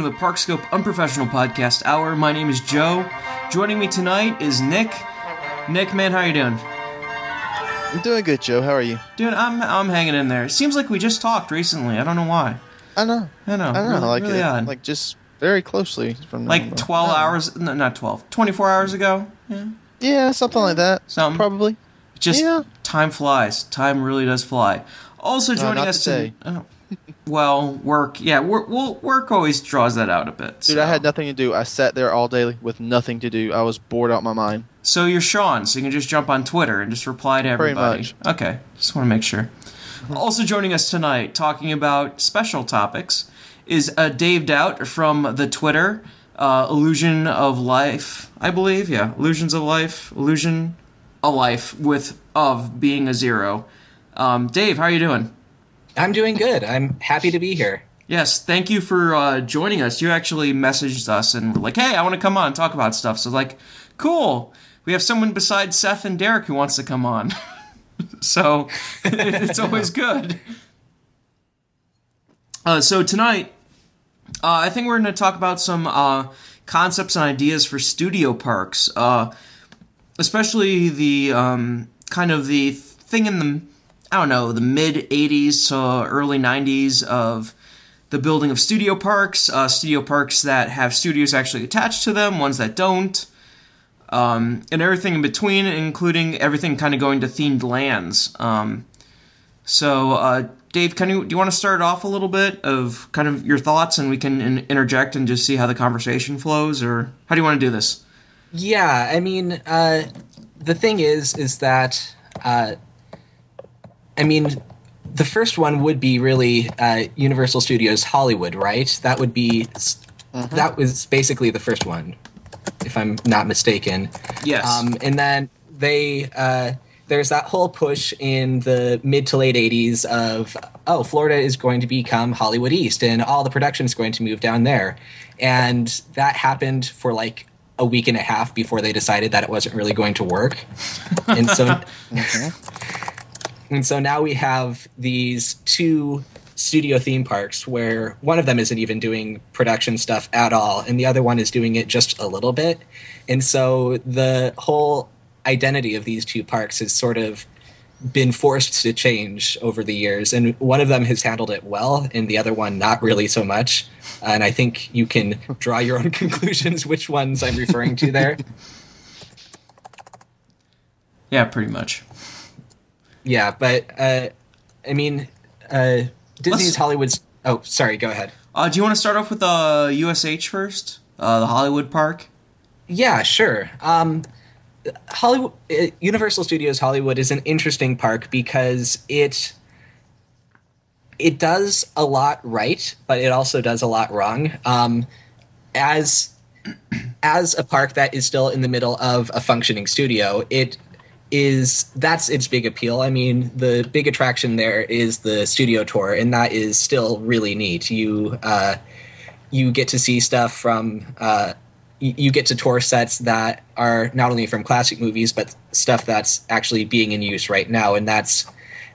Welcome to the Parkscope Unprofessional Podcast Hour. My name is Joe. Joining me tonight is Nick. Nick, man, how you doing? I'm doing good, Joe. How are you? Dude, I'm I'm hanging in there. It seems like we just talked recently. I don't know why. I know. I know. I know. Really, like really it, odd. like just very closely from like on. 12 Yeah. hours, no, not 12, 24 hours ago. Yeah. Yeah, something like that. Something. Probably. Just Yeah. time flies. Time really does fly. Also uh, joining not us today. oh, well, work. Yeah, work. Well, work always draws that out a bit. Dude, so. I had nothing to do. I sat there all day with nothing to do. I was bored out my mind. So you're Sean, so you can just jump on Twitter and just reply to everybody. Okay, just want to make sure. Also joining us tonight, talking about special topics, is uh, Dave Doubt from the Twitter uh, Illusion of Life, I believe. Yeah, Illusions of Life, Illusion a Life with of being a zero. Um, Dave, how are you doing? I'm doing good. I'm happy to be here. Yes, thank you for uh, joining us. You actually messaged us and were like, "Hey, I want to come on and talk about stuff." So like, cool. We have someone besides Seth and Derek who wants to come on. so it's always good. Uh, so tonight, uh, I think we're going to talk about some uh, concepts and ideas for studio parks, uh, especially the um, kind of the thing in the I don't know the mid '80s to early '90s of the building of studio parks, uh, studio parks that have studios actually attached to them, ones that don't, um, and everything in between, including everything kind of going to themed lands. Um, so, uh, Dave, can you do you want to start off a little bit of kind of your thoughts, and we can in- interject and just see how the conversation flows, or how do you want to do this? Yeah, I mean, uh, the thing is, is that, uh, I mean, the first one would be really uh, Universal Studios Hollywood, right? That would be, that was basically the first one, if I'm not mistaken. Yes. Um, and then they uh, there's that whole push in the mid to late 80s of oh Florida is going to become Hollywood East and all the production is going to move down there, and that happened for like a week and a half before they decided that it wasn't really going to work, and so and so now we have these two studio theme parks where one of them isn't even doing production stuff at all and the other one is doing it just a little bit. And so the whole identity of these two parks has sort of been forced to change over the years and one of them has handled it well and the other one not really so much. And i think you can draw your own conclusions which ones i'm referring to there. Yeah, pretty much. Yeah but uh, i mean uh, disney's Let's- hollywood's oh sorry go ahead Uh, do you want to start off with uh, USH first, uh, the Hollywood Park? Yeah, sure. Um, Hollywood, uh, Universal Studios Hollywood is an interesting park because it it does a lot right, but it also does a lot wrong. Um, as as a park that is still in the middle of a functioning studio, it is that's its big appeal. I mean, the big attraction there is the studio tour, and that is still really neat. You uh, you get to see stuff from uh, you get to tour sets that are not only from classic movies but stuff that's actually being in use right now and that's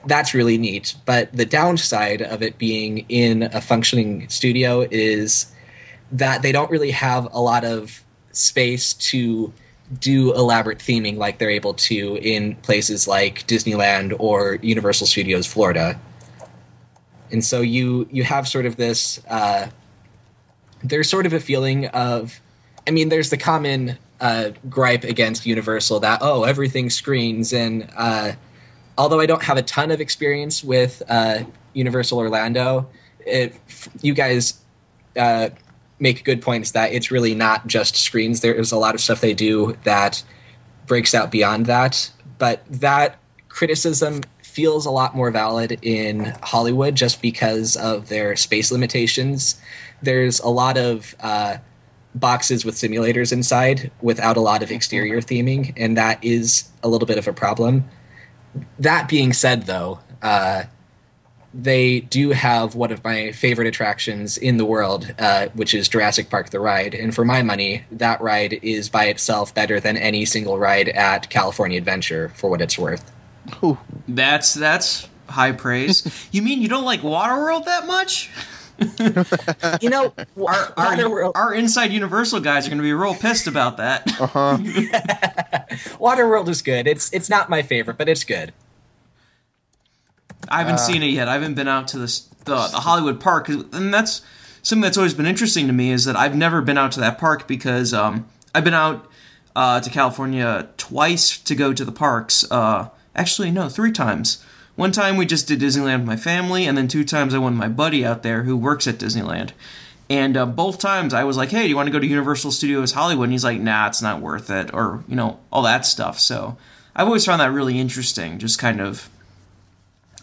that's really neat but the downside of it being in a functioning studio is that they don't really have a lot of space to do elaborate theming like they're able to in places like Disneyland or Universal Studios Florida. And so you you have sort of this uh, there's sort of a feeling of i mean there's the common uh, gripe against universal that oh everything screens and uh, although i don't have a ton of experience with uh, universal orlando it, you guys make good points that it's really not just screens. There's a lot of stuff they do that breaks out beyond that. But that criticism feels a lot more valid in hollywood just because of their space limitations. There's a lot of uh, boxes with simulators inside without a lot of exterior theming, and that is a little bit of a problem. That being said, though, uh, they do have one of my favorite attractions in the world, uh, which is Jurassic Park the Ride. And for my money, that ride is by itself better than any single ride at California Adventure, for what it's worth. Ooh. That's that's high praise. you mean you don't like Waterworld that much? You know, Our, Waterworld, our inside Universal guys are going to be real pissed about that. Uh huh. Waterworld is good. It's it's not my favorite, but it's good. I haven't seen it yet. I haven't been out to this, the the Hollywood Park, and that's something that's always been interesting to me is that I've never been out to that park because um, I've been out uh, to California twice to go to the parks. Uh, actually, no, three times. One time we just did Disneyland with my family, and then two times I went with my buddy out there who works at Disneyland. And uh, both times I was like, "Hey, do you want to go to Universal Studios Hollywood?" And he's like, "Nah, it's not worth it," or you know, all that stuff. So I've always found that really interesting, just kind of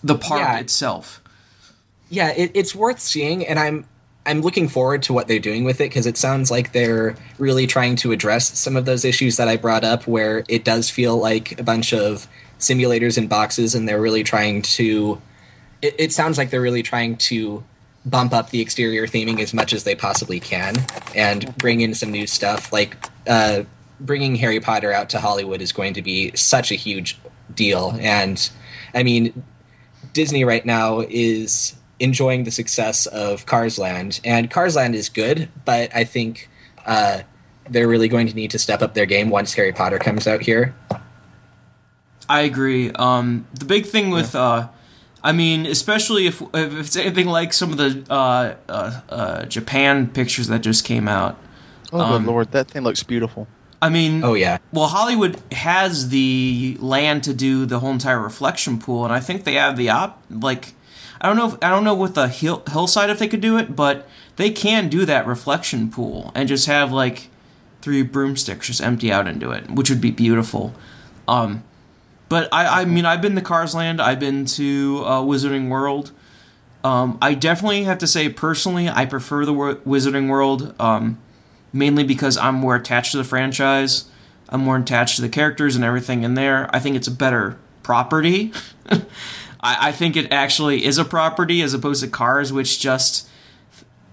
the park Yeah. itself. yeah, it, it's worth seeing, and I'm I'm looking forward to what they're doing with it because it sounds like they're really trying to address some of those issues that I brought up, where it does feel like a bunch of simulators and boxes, and they're really trying to. It, it sounds like they're really trying to bump up the exterior theming as much as they possibly can, and bring in some new stuff. Like uh, bringing Harry Potter out to Hollywood is going to be such a huge deal, and I mean, Disney right now is enjoying the success of Cars Land, and Cars Land is good, but I think uh, they're really going to need to step up their game once Harry Potter comes out here. I agree. Um, the big thing with, uh, I mean, especially if, if it's anything like some of the uh, uh, uh, Japan pictures that just came out. Oh Um, good lord, that thing looks beautiful. I mean, Oh yeah, well, Hollywood has the land to do the whole entire reflection pool, and I think they have the op. Like, I don't know. If, I don't know with the hill, hillside if they could do it, but they can do that reflection pool and just have like three broomsticks just empty out into it, which would be beautiful. Um, but I, I mean, I've been to Cars Land. I've been to uh, Wizarding World. Um, I definitely have to say, personally, I prefer the Wizarding World, um, mainly because I'm more attached to the franchise. I'm more attached to the characters and everything in there. I think it's a better property. I, I think it actually is a property as opposed to Cars, which just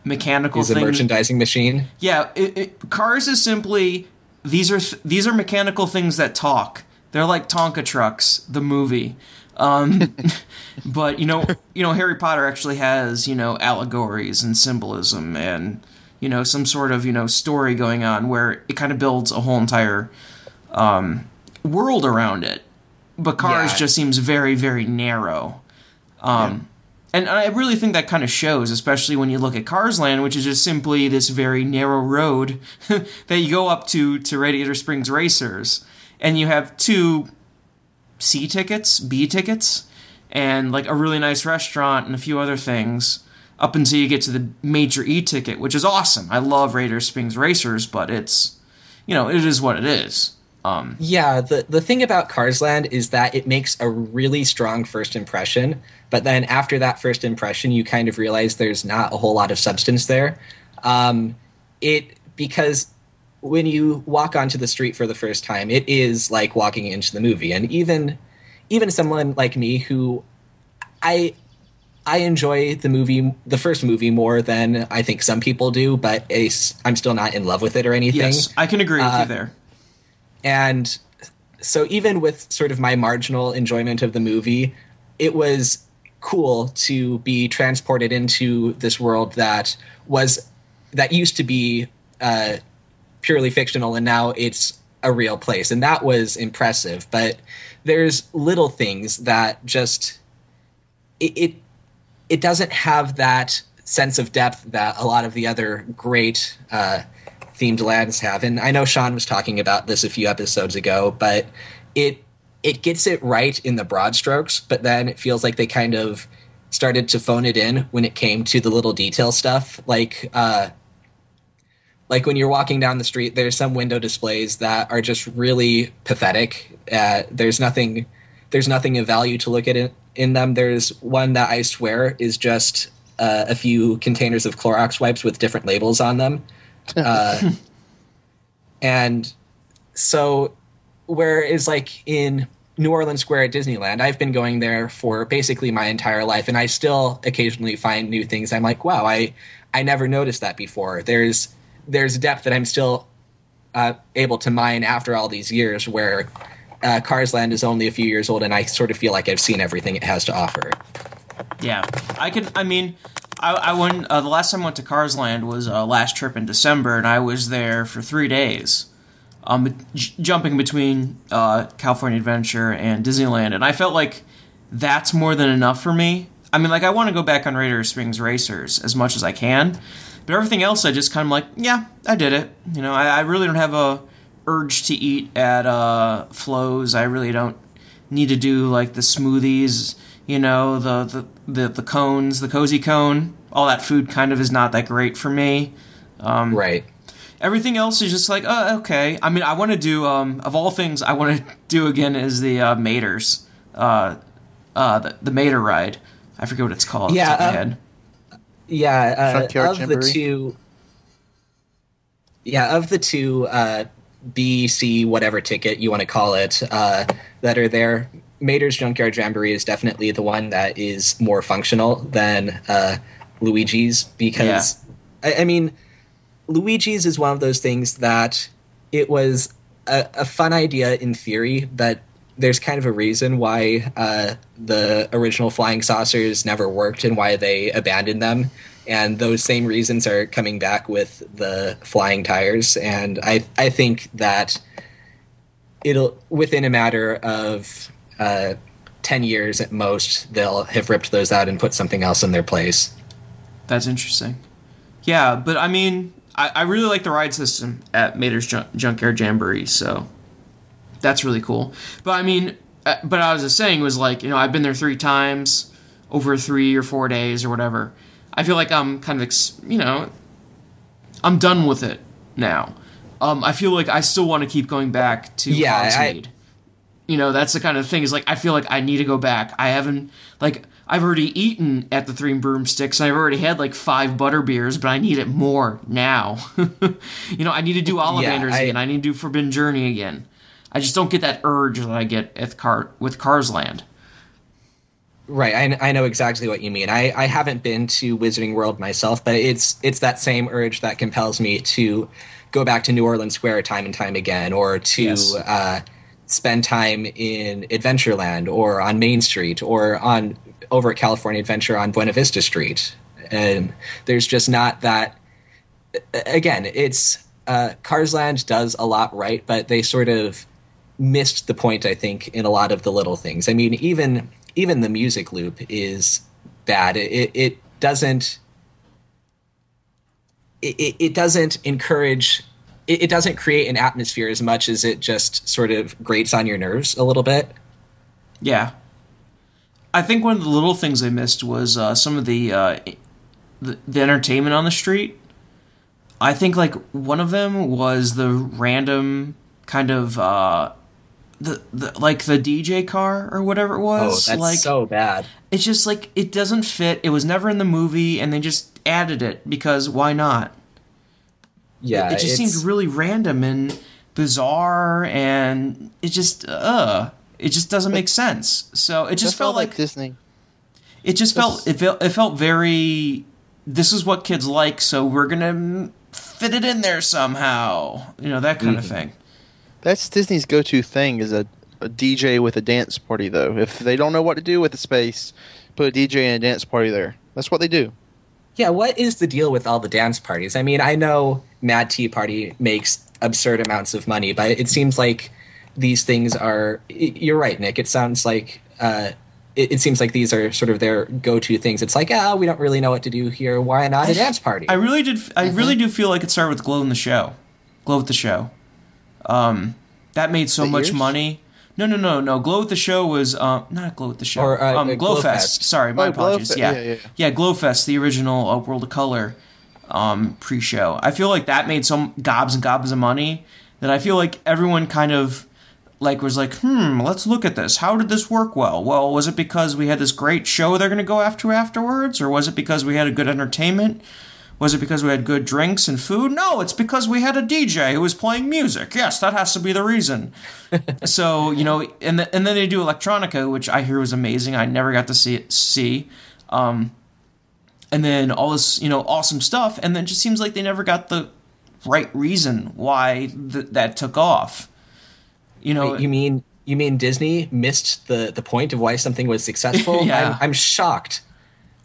mechanical is a merchandising machine. Yeah, it, it, Cars is simply these are th- these are mechanical things that talk. They're like Tonka trucks, the movie. Um, but you know, you know, Harry Potter actually has you know allegories and symbolism and you know some sort of you know story going on where it kind of builds a whole entire um, world around it. But Cars Yeah. just seems very very narrow. Um, And I really think that kind of shows, especially when you look at Cars Land, which is just simply this very narrow road that you go up to to Radiator Springs Racers, and you have two C tickets, B tickets, and like a really nice restaurant and a few other things up until you get to the major E ticket, which is awesome. I love Radiator Springs Racers, but it's you know it is what it is. Um, Yeah, the the thing about Cars Land is that it makes a really strong first impression, but then after that first impression, you kind of realize there's not a whole lot of substance there. Um, it because when you walk onto the street for the first time, it is like walking into the movie, and even even someone like me who I I enjoy the movie, the first movie more than I think some people do, but I'm still not in love with it or anything yes, I can agree with Uh, you there. and so even with sort of my marginal enjoyment of the movie it was cool to be transported into this world that was that used to be uh, purely fictional and now it's a real place and that was impressive but there's little things that just it, it it doesn't have that sense of depth that a lot of the other great uh, themed lands have. And I know Sean was talking about this a few episodes ago, but it it gets it right in the broad strokes, but then it feels like they kind of started to phone it in when it came to the little detail stuff, like uh, like when you're walking down the street, there's some window displays that are just really pathetic. Uh, there's nothing, there's nothing of value to look at it, in them. There's one that I swear is just uh, a few containers of Clorox wipes with different labels on them, uh, and so whereas like in New Orleans Square at Disneyland, I've been going there for basically my entire life, and I still occasionally find new things. I'm like, wow, I I never noticed that before. There's there's depth that I'm still uh, able to mine after all these years, where uh, Cars Land is only a few years old, and I sort of feel like I've seen everything it has to offer. Yeah, I can. I mean, I, I went uh, the last time I went to Cars Land was uh, last trip in December, and I was there for three days, um, j- jumping between uh, California Adventure and Disneyland, and I felt like that's more than enough for me. I mean, like I want to go back on Radiator Springs Racers as much as I can, but everything else, I just kind of like, yeah, I did it. You know, I, I really don't have a urge to eat at uh, Flo's. I really don't need to do like the smoothies you know the, the the the cones the cozy cone all that food kind of is not that great for me um, right. everything else is just like oh okay i mean i want to do um, of all things i want to do again is the uh, maters uh, uh, the, the mater ride i forget what it's called Yeah, off the top of um, head. Yeah, uh, Junkyard of the two. Yeah, of the two uh, B, C, whatever ticket you want to call it uh, that are there, Mater's Junkyard Jamboree is definitely the one that is more functional than uh, Luigi's because, I, I mean, Luigi's is one of those things that it was a, a fun idea in theory, but there's kind of a reason why uh, the original flying saucers never worked and why they abandoned them. And those same reasons are coming back with the flying tires. And I, I think that it'll, within a matter of uh, 10 years at most, they'll have ripped those out and put something else in their place. That's interesting. Yeah, but I mean, I, I really like the ride system at Mater's Junk, Junkyard Jamboree, so that's really cool. But I mean, uh, but I was just saying was like, you know, I've been there three times over three or four days or whatever. I feel like I'm kind of, ex- you know, I'm done with it now. Um, I feel like I still want to keep going back to Yeah, I- you know, that's the kind of thing. Is like I feel like I need to go back. I haven't like I've already eaten at the Three Broomsticks. and I've already had like five butter beers, but I need it more now. you know, I need to do Ollivanders I- again. I need to do Forbidden Journey again. I just don't get that urge that I get at car with Cars Land. Right, I, I know exactly what you mean. I, I haven't been to Wizarding World myself, but it's it's that same urge that compels me to go back to New Orleans Square time and time again, or to Yes. uh, spend time in Adventureland, or on Main Street, or on over at California Adventure on Buena Vista Street. And there's just not that. Again, it's uh, Cars Land does a lot right, but they sort of missed the point i think in a lot of the little things i mean even even the music loop is bad it it, doesn't it, it- it doesn't encourage it, it doesn't create an atmosphere as much as it just sort of grates on your nerves a little bit Yeah. I think one of the little things I missed was uh, some of the, uh, the the entertainment on the street. I think like one of them was the random kind of uh, the, the like the DJ car or whatever it was. oh that's like so bad it's just like it doesn't fit. It was never in the movie, and they just added it because why not? yeah it just it's- seemed really random and bizarre, and it just uh, it just doesn't make sense. So it just That felt like Disney. it just felt it felt it felt very. This is what kids like, so we're gonna mm, fit it in there somehow. You know that kind of thing. That's Disney's go-to thing is a, a DJ with a dance party. Though, if they don't know what to do with the space, put a DJ and a dance party there. That's what they do. Yeah, what is the deal with all the dance parties? I mean, I know Mad Tea Party makes absurd amounts of money, but it seems like these things are. You're right, Nick. It sounds like. Uh, it, it seems like these are sort of their go-to things. It's like, ah, we don't really know what to do here. Why not a dance party? I really did. I really do feel like it started with Glow in the Show. Glow with the Show. Um, that made so The much ears? money. No, no, no, no. Glow with the Show was um, not Glow with the Show. Or, uh, um, uh, Glowfest. Glowfest. Sorry, my Oh, apologies. Yeah. yeah, yeah. yeah, Glowfest, the original uh, World of Color um, pre-show. I feel like that made some gobs and gobs of money. That I feel like everyone kind of like was like, hmm, let's look at this. How did this work well? Well, was it because we had this great show they're going to go after afterwards, or was it because we had a good entertainment? Was it because we had good drinks and food? No, it's because we had a DJ who was playing music. Yes, that has to be the reason. so you know, and th- and then they do electronica, which I hear was amazing. I never got to see it. See, um, and then all this you know awesome stuff, and then it just seems like they never got the right reason why th- that took off. You know, you mean you mean Disney missed the the point of why something was successful? Yeah. I'm, I'm shocked.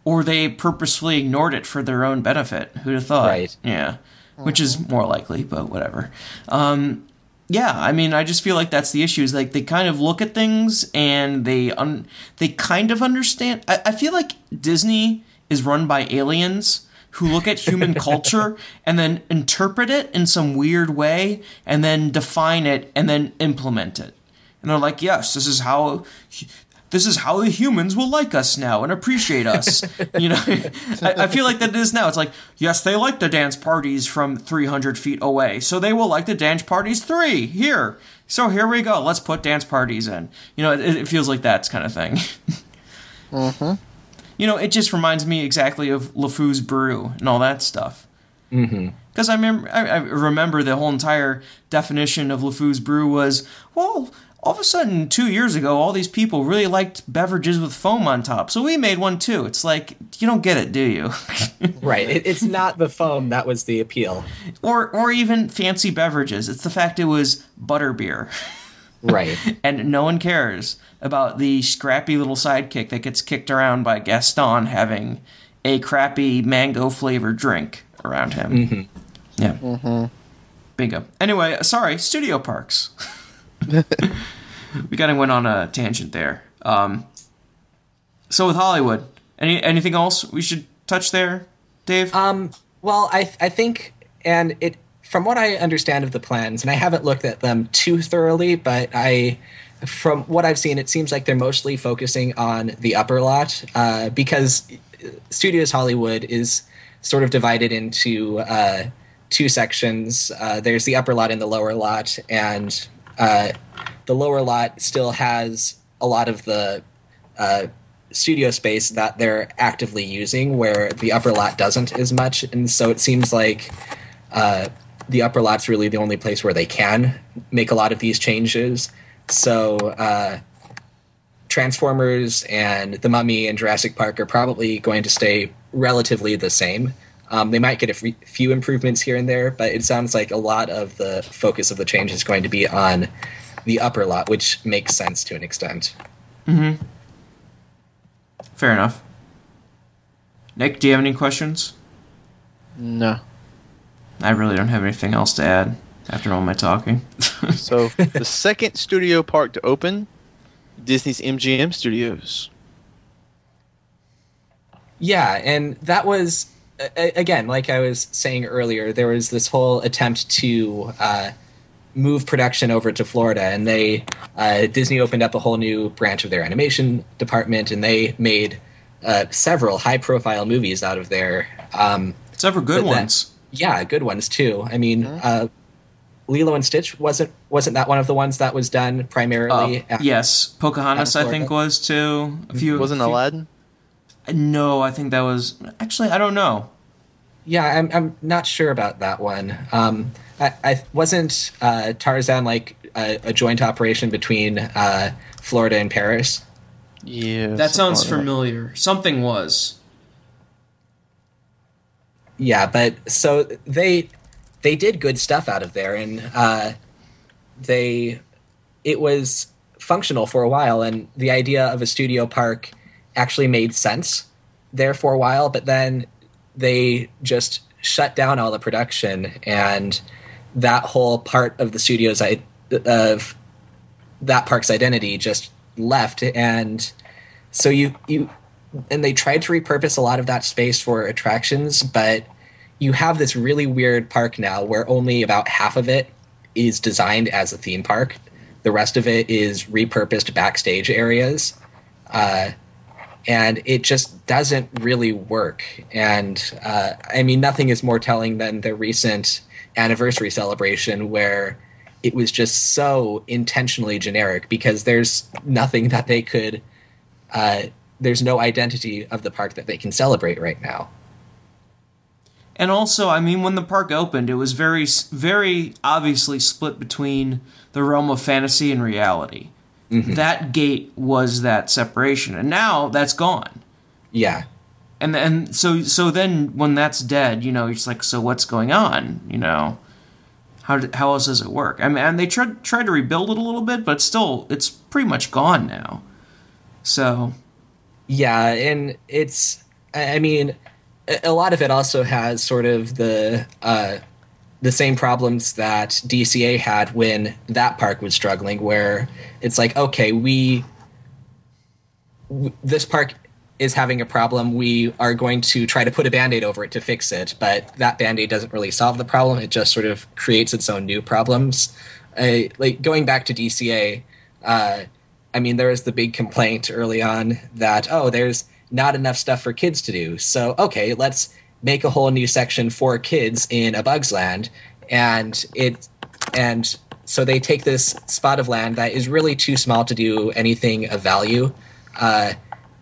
Or they purposefully ignored it for their own benefit. Who'd have thought? Right. Yeah. Which is more likely, but whatever. Um, yeah, I mean, I just feel like that's the issue. Is like they kind of look at things and they un- they kind of understand. I, I feel like Disney is run by aliens who look at human culture and then interpret it in some weird way and then define it and then implement it. And they're like, yes, this is how this is how the humans will like us now and appreciate us. you know, I, I, feel like that is now. It's like, yes, they like the dance parties from 300 feet away, so they will like the dance parties three here. So here we go. Let's put dance parties in. You know, it, it feels like that's kind of thing. mm-hmm. You know, it just reminds me exactly of LeFou's brew and all that stuff. Mm-hmm because I remember I, I, remember the whole entire definition of LeFou's brew was well all of a sudden, two years ago, all these people really liked beverages with foam on top. So we made one too. It's like, you don't get it, do you? right. It, it's not the foam that was the appeal. Or, or even fancy beverages. It's the fact it was butterbeer. Right. and no one cares about the scrappy little sidekick that gets kicked around by Gaston having a crappy mango flavored drink around him. Mm-hmm. Yeah. Mm-hmm. Bingo. Anyway, sorry, studio parks. we kind of went on a tangent there. Um, so with Hollywood, any anything else we should touch there, Dave? Um, well, I I think, and it from what I understand of the plans, and I haven't looked at them too thoroughly, but I from what I've seen, it seems like they're mostly focusing on the upper lot uh, because Studios Hollywood is sort of divided into uh, two sections. Uh, there's the upper lot and the lower lot, and uh, the lower lot still has a lot of the uh, studio space that they're actively using, where the upper lot doesn't as much. And so it seems like uh, the upper lot's really the only place where they can make a lot of these changes. So uh, Transformers and The Mummy and Jurassic Park are probably going to stay relatively the same. Um, they might get a few improvements here and there, but it sounds like a lot of the focus of the change is going to be on the upper lot, which makes sense to an extent. Mm-hmm. Fair enough. Nick, do you have any questions? No. I really don't have anything else to add after all my talking. so the second studio park to open, Disney's MGM Studios. Yeah, and that was again, like I was saying earlier, there was this whole attempt to uh, move production over to Florida, and they uh, Disney opened up a whole new branch of their animation department, and they made uh, several high-profile movies out of there. Um, several good ones. Yeah, good ones too. I mean. Mm-hmm. Lilo and Stitch wasn't wasn't that one of the ones that was done primarily? Uh, yes, Pocahontas I think was too. A few wasn't few, Aladdin. No, I think that was actually I don't know. Yeah, I'm I'm not sure about that one. Um, I, I wasn't uh, Tarzan like a, a, joint operation between uh, Florida and Paris. Yeah, that sounds familiar. That. Something was. Yeah, but so they they did good stuff out of there, and uh, they it was functional for a while, and the idea of a studio park actually made sense there for a while, but then they just shut down all the production and that whole part of the studio's I- of that park's identity just left and so you you and they tried to repurpose a lot of that space for attractions but you have this really weird park now where only about half of it is designed as a theme park. The rest of it is repurposed backstage areas. Uh, and it just doesn't really work. And uh, I mean, nothing is more telling than the recent anniversary celebration where it was just so intentionally generic because there's nothing that they could. Uh, there's no identity of the park that they can celebrate right now. And also, I mean, when the park opened, it was very, very obviously split between the realm of fantasy and reality. Mm-hmm. That gate was that separation, and now that's gone. Yeah. And and so so then when that's dead, you know, it's like so what's going on? You know, how how else does it work? I mean, and they tried tried to rebuild it a little bit, but still, it's pretty much gone now. So. Yeah, and it's I mean, a- a lot of it also has sort of the uh, the same problems that DCA had when that park was struggling, where it's like, okay, we this park is having a problem. We are going to try to put a band-aid over it to fix it, but that band-aid doesn't really solve the problem. It just sort of creates its own new problems. Like going back to DCA, uh, I mean, there was the big complaint early on that oh, there's not enough stuff for kids to do. So okay, let's make a whole new section for kids in a Bugs Land, and it and so they take this spot of land that is really too small to do anything of value, uh,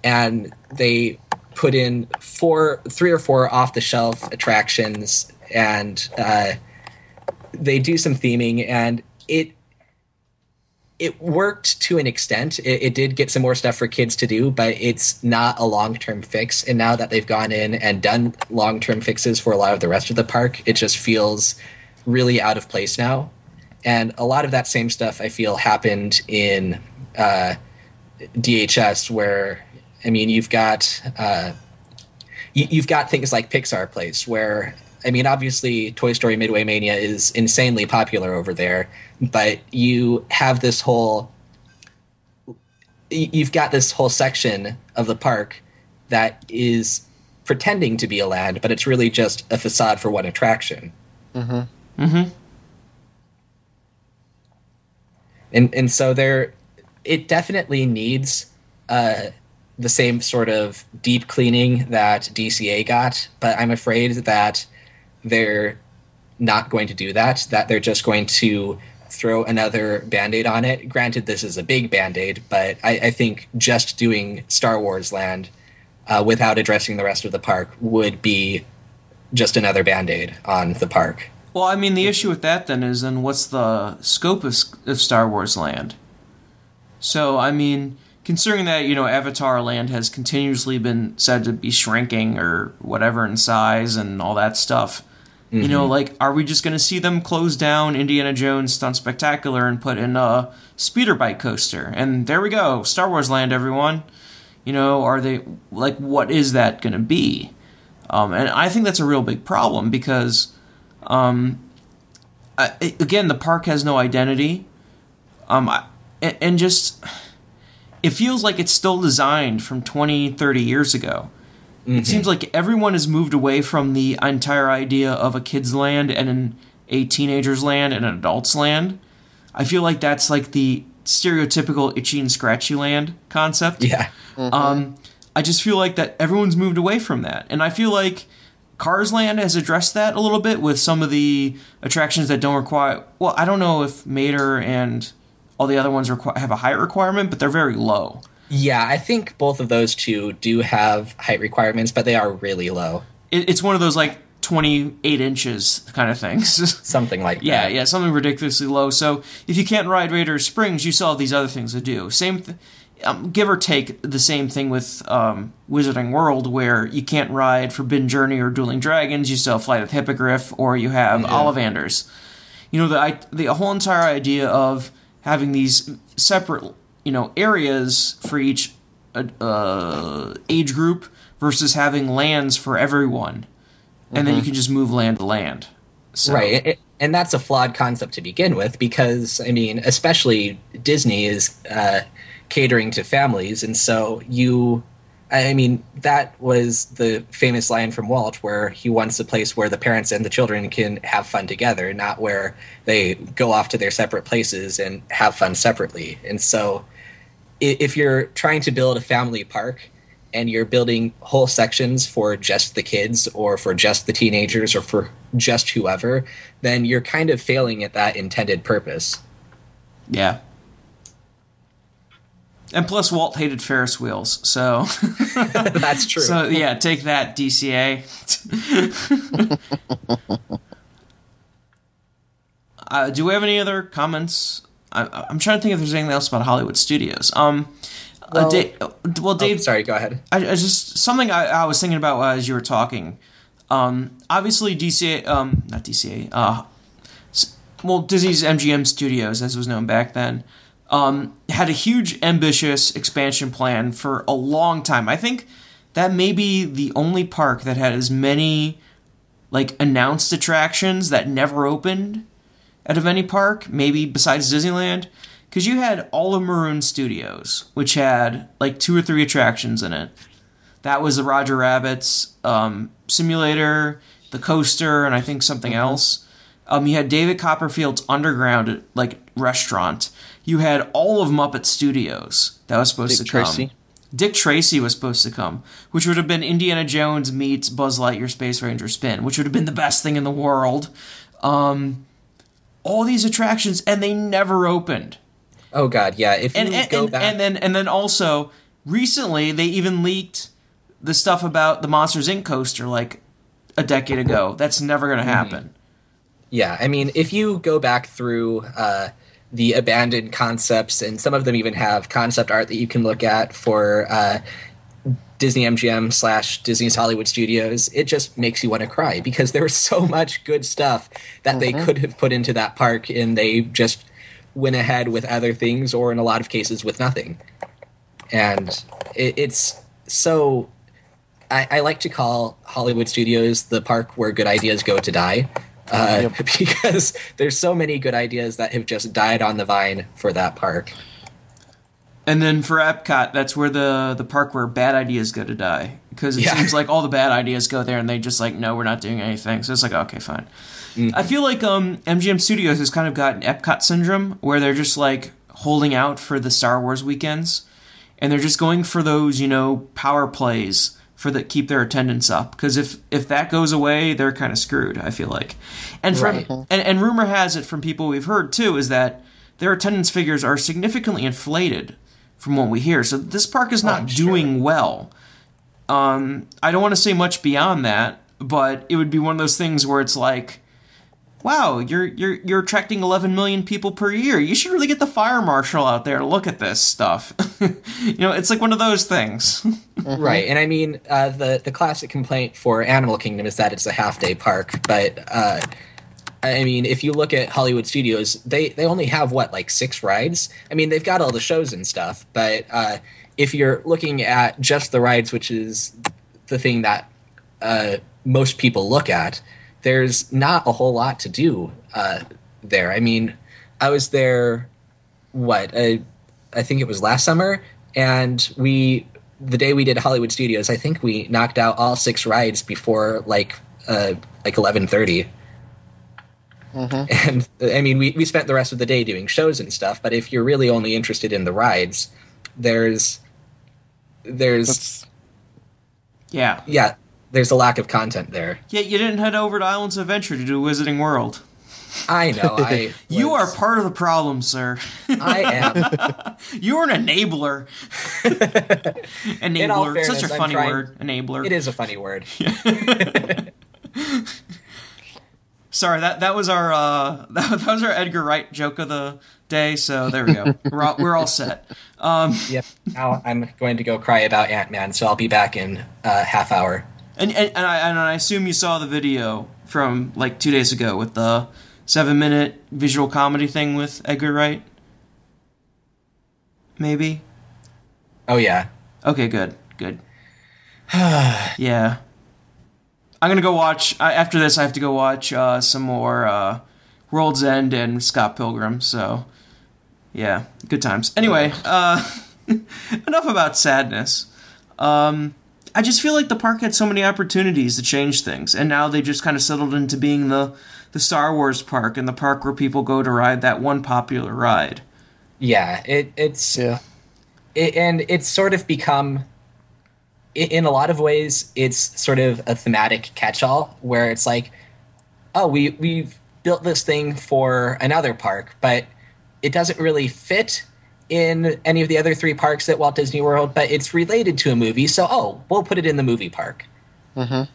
and they put in four, three or four off the shelf attractions, and uh, they do some theming, and it it worked to an extent. It, it did get some more stuff for kids to do, but it's not a long term fix. And now that they've gone in and done long term fixes for a lot of the rest of the park, it just feels really out of place now. And a lot of that same stuff I feel happened in uh, DHS, where I mean you've got uh, you, you've got things like Pixar Place, where I mean obviously Toy Story Midway Mania is insanely popular over there, but you have this whole you've got this whole section of the park that is pretending to be a land, but it's really just a facade for one attraction. Mm-hmm. and and so there it definitely needs uh the same sort of deep cleaning that DCA got, but I'm afraid that they're not going to do that, that they're just going to throw another band-aid on it. Granted, this is a big band-aid, but I, I think just doing Star Wars Land uh, without addressing the rest of the park would be just another band-aid on the park. Well, I mean, the issue with that then is then what's the scope of, of Star Wars Land? So, I mean, considering that, you know, Avatar Land has continuously been said to be shrinking or whatever in size and all that stuff, you know, like, are we just going to see them close down Indiana Jones Stunt Spectacular and put in a speeder bike coaster? And there we go, Star Wars Land, everyone. You know, are they, like, what is that going to be? Um, and I think that's a real big problem because um, I, again, the park has no identity. Um, I, and, and just it feels like it's still designed from 20, 30 years ago. It seems like everyone has moved away from the entire idea of a kid's land and an, a teenager's land and an adult's land. I feel like that's like the stereotypical itchy and scratchy land concept. Yeah. Um, I just feel like that everyone's moved away from that, and I feel like Cars Land has addressed that a little bit with some of the attractions that don't require. Well, I don't know if Mater and all the other ones require, have a height requirement, but they're very low. Yeah, I think both of those two do have height requirements, but they are really low. It, it's one of those like twenty eight inches kind of things. Something like Yeah, that. yeah, something ridiculously low. So if you can't ride Raider Springs, you still have these other things to do. Same, th- um, give or take, the same thing with um, Wizarding World, where you can't ride Forbidden Journey or Dueling Dragons. You still have Flight of the Hippogriff, or you have Ollivanders. You know the I, the whole entire idea of having these separate you know areas for each uh, uh, age group versus having lands for everyone, and then you can just move land to land. So, Right. And that's a flawed concept to begin with because, I mean, especially Disney is uh, catering to families. And so you, I mean, that was the famous line from Walt where he wants a place where the parents and the children can have fun together, not where they go off to their separate places and have fun separately. And so if you're trying to build a family park and you're building whole sections for just the kids or for just the teenagers or for just whoever, then you're kind of failing at that intended purpose. Yeah. And plus, Walt hated Ferris wheels, so That's true. so yeah, take that DCA. uh, do we have any other comments? I, I'm trying to think if there's anything else about Hollywood studios. Um, well, uh, Well- Dave, Oh, sorry, go ahead. I, I just something I, I was thinking about as you were talking. Um, obviously, DCA, um, not DCA, uh, well, Disney's MGM Studios, as it was known back then, um, had a huge, ambitious expansion plan for a long time. I think that may be the only park that had as many like announced attractions that never opened out of any park, maybe besides Disneyland. Because you had all of Maroon Studios, which had like two or three attractions in it. That was the Roger Rabbit's um, simulator, the coaster, and I think something else. Um, you had David Copperfield's underground like restaurant. You had all of Muppet Studios that was supposed Dick to come. Tracy. Dick Tracy was supposed to come, which would have been Indiana Jones meets Buzz Lightyear Space Ranger spin, which would have been the best thing in the world. Um, all these attractions, and they never opened. Oh god, yeah. If you And and, go and, back, and then and then also recently they even leaked the stuff about the Monsters Inc. coaster like a decade ago. That's never Mm-hmm. going to happen. Yeah, I mean, if you go back through uh, the abandoned concepts, and some of them even have concept art that you can look at for uh, Disney MGM slash Disney's Hollywood Studios, it just makes you want to cry because there was so much good stuff that they could have put into that park, and they just went ahead with other things, or in a lot of cases, with nothing. And it, it's so I, I like to call Hollywood Studios the park where good ideas go to die, uh, because there's so many good ideas that have just died on the vine for that park. And then for Epcot, that's where the the park where bad ideas go to die because it Yeah. seems like all the bad ideas go there, and they just like, no, we're not doing anything. So it's like, okay, fine. I feel like um, MGM Studios has kind of gotten Epcot syndrome, where they're just like holding out for the Star Wars weekends, and they're just going for those, you know, power plays for the keep their attendance up. Because if if that goes away, they're kind of screwed. I feel like, and from Right. and, and rumor has it from people we've heard too is that their attendance figures are significantly inflated from what we hear. So this park is not I'm sure. doing well. Um, I don't want to say much beyond that, but it would be one of those things where it's like, wow, you're you're you're attracting 11 million people per year. You should really get the fire marshal out there to look at this stuff. you know, it's like one of those things. Right, and I mean uh, the the classic complaint for Animal Kingdom is that it's a half day park, but uh, I mean if you look at Hollywood Studios, they they only have what like six rides. I mean they've got all the shows and stuff, but uh, if you're looking at just the rides, which is the thing that uh, most people look at, there's not a whole lot to do uh, there. I mean, I was there, what, uh, I think it was last summer, and we, the day we did Hollywood Studios, I think we knocked out all six rides before like, uh, like eleven thirty. Mm-hmm. And I mean, we, we spent the rest of the day doing shows and stuff. But if you're really only interested in the rides, there's there's That's yeah. yeah, there's a lack of content there. Yeah, you didn't head over to Islands of Adventure to do Wizarding World. I know. I You are part of the problem, sir. I am. You're an enabler. enabler. fairness, Such a I'm funny trying- word. Enabler. It is a funny word. Sorry, that that was our uh, that, that was our Edgar Wright joke of the day. So there we go. we're all, we're all set. Um, Yep. Now I'm going to go cry about Ant Man, so I'll be back in a half hour. and and, and, I, and I assume you saw the video from like two days ago with the seven minute visual comedy thing with Edgar Wright. Maybe. Oh yeah. Okay, good, good. yeah. I'm gonna go watch. I, after this, I have to go watch uh, some more uh, World's End and Scott Pilgrim. So, yeah, good times. Anyway, uh, enough about sadness. Um, I just feel like the park had so many opportunities to change things, and now they just kind of settled into being the the Star Wars park and the park where people go to ride that one popular ride. Yeah. It it's yeah. it, and it's sort of become i- in a lot of ways it's sort of a thematic catch-all where it's like oh we we've built this thing for another park but it doesn't really fit in any of the other three parks at Walt Disney World but it's related to a movie so oh we'll put it in the movie park Mhm.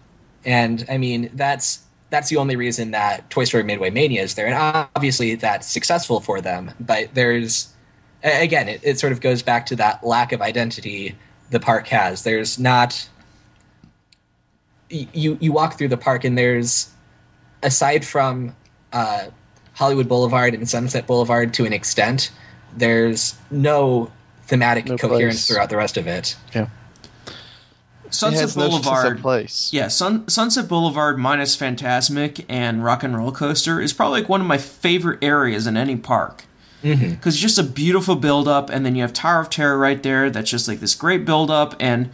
and I mean that's that's the only reason that Toy Story Midway Mania is there and obviously that's successful for them but there's again, it, it sort of goes back to that lack of identity the park has. There's not you you walk through the park and there's aside from uh, Hollywood Boulevard and Sunset Boulevard to an extent, there's no thematic No coherence place. throughout the rest of it. Yeah. it Sunset has no Boulevard. place. Yeah, Sun, Sunset Boulevard minus Fantasmic and Rock and Roll Coaster is probably like one of my favorite areas in any park. Mm-hmm. Because it's just a beautiful build up, and then you have Tower of Terror right there. That's just like this great build up, and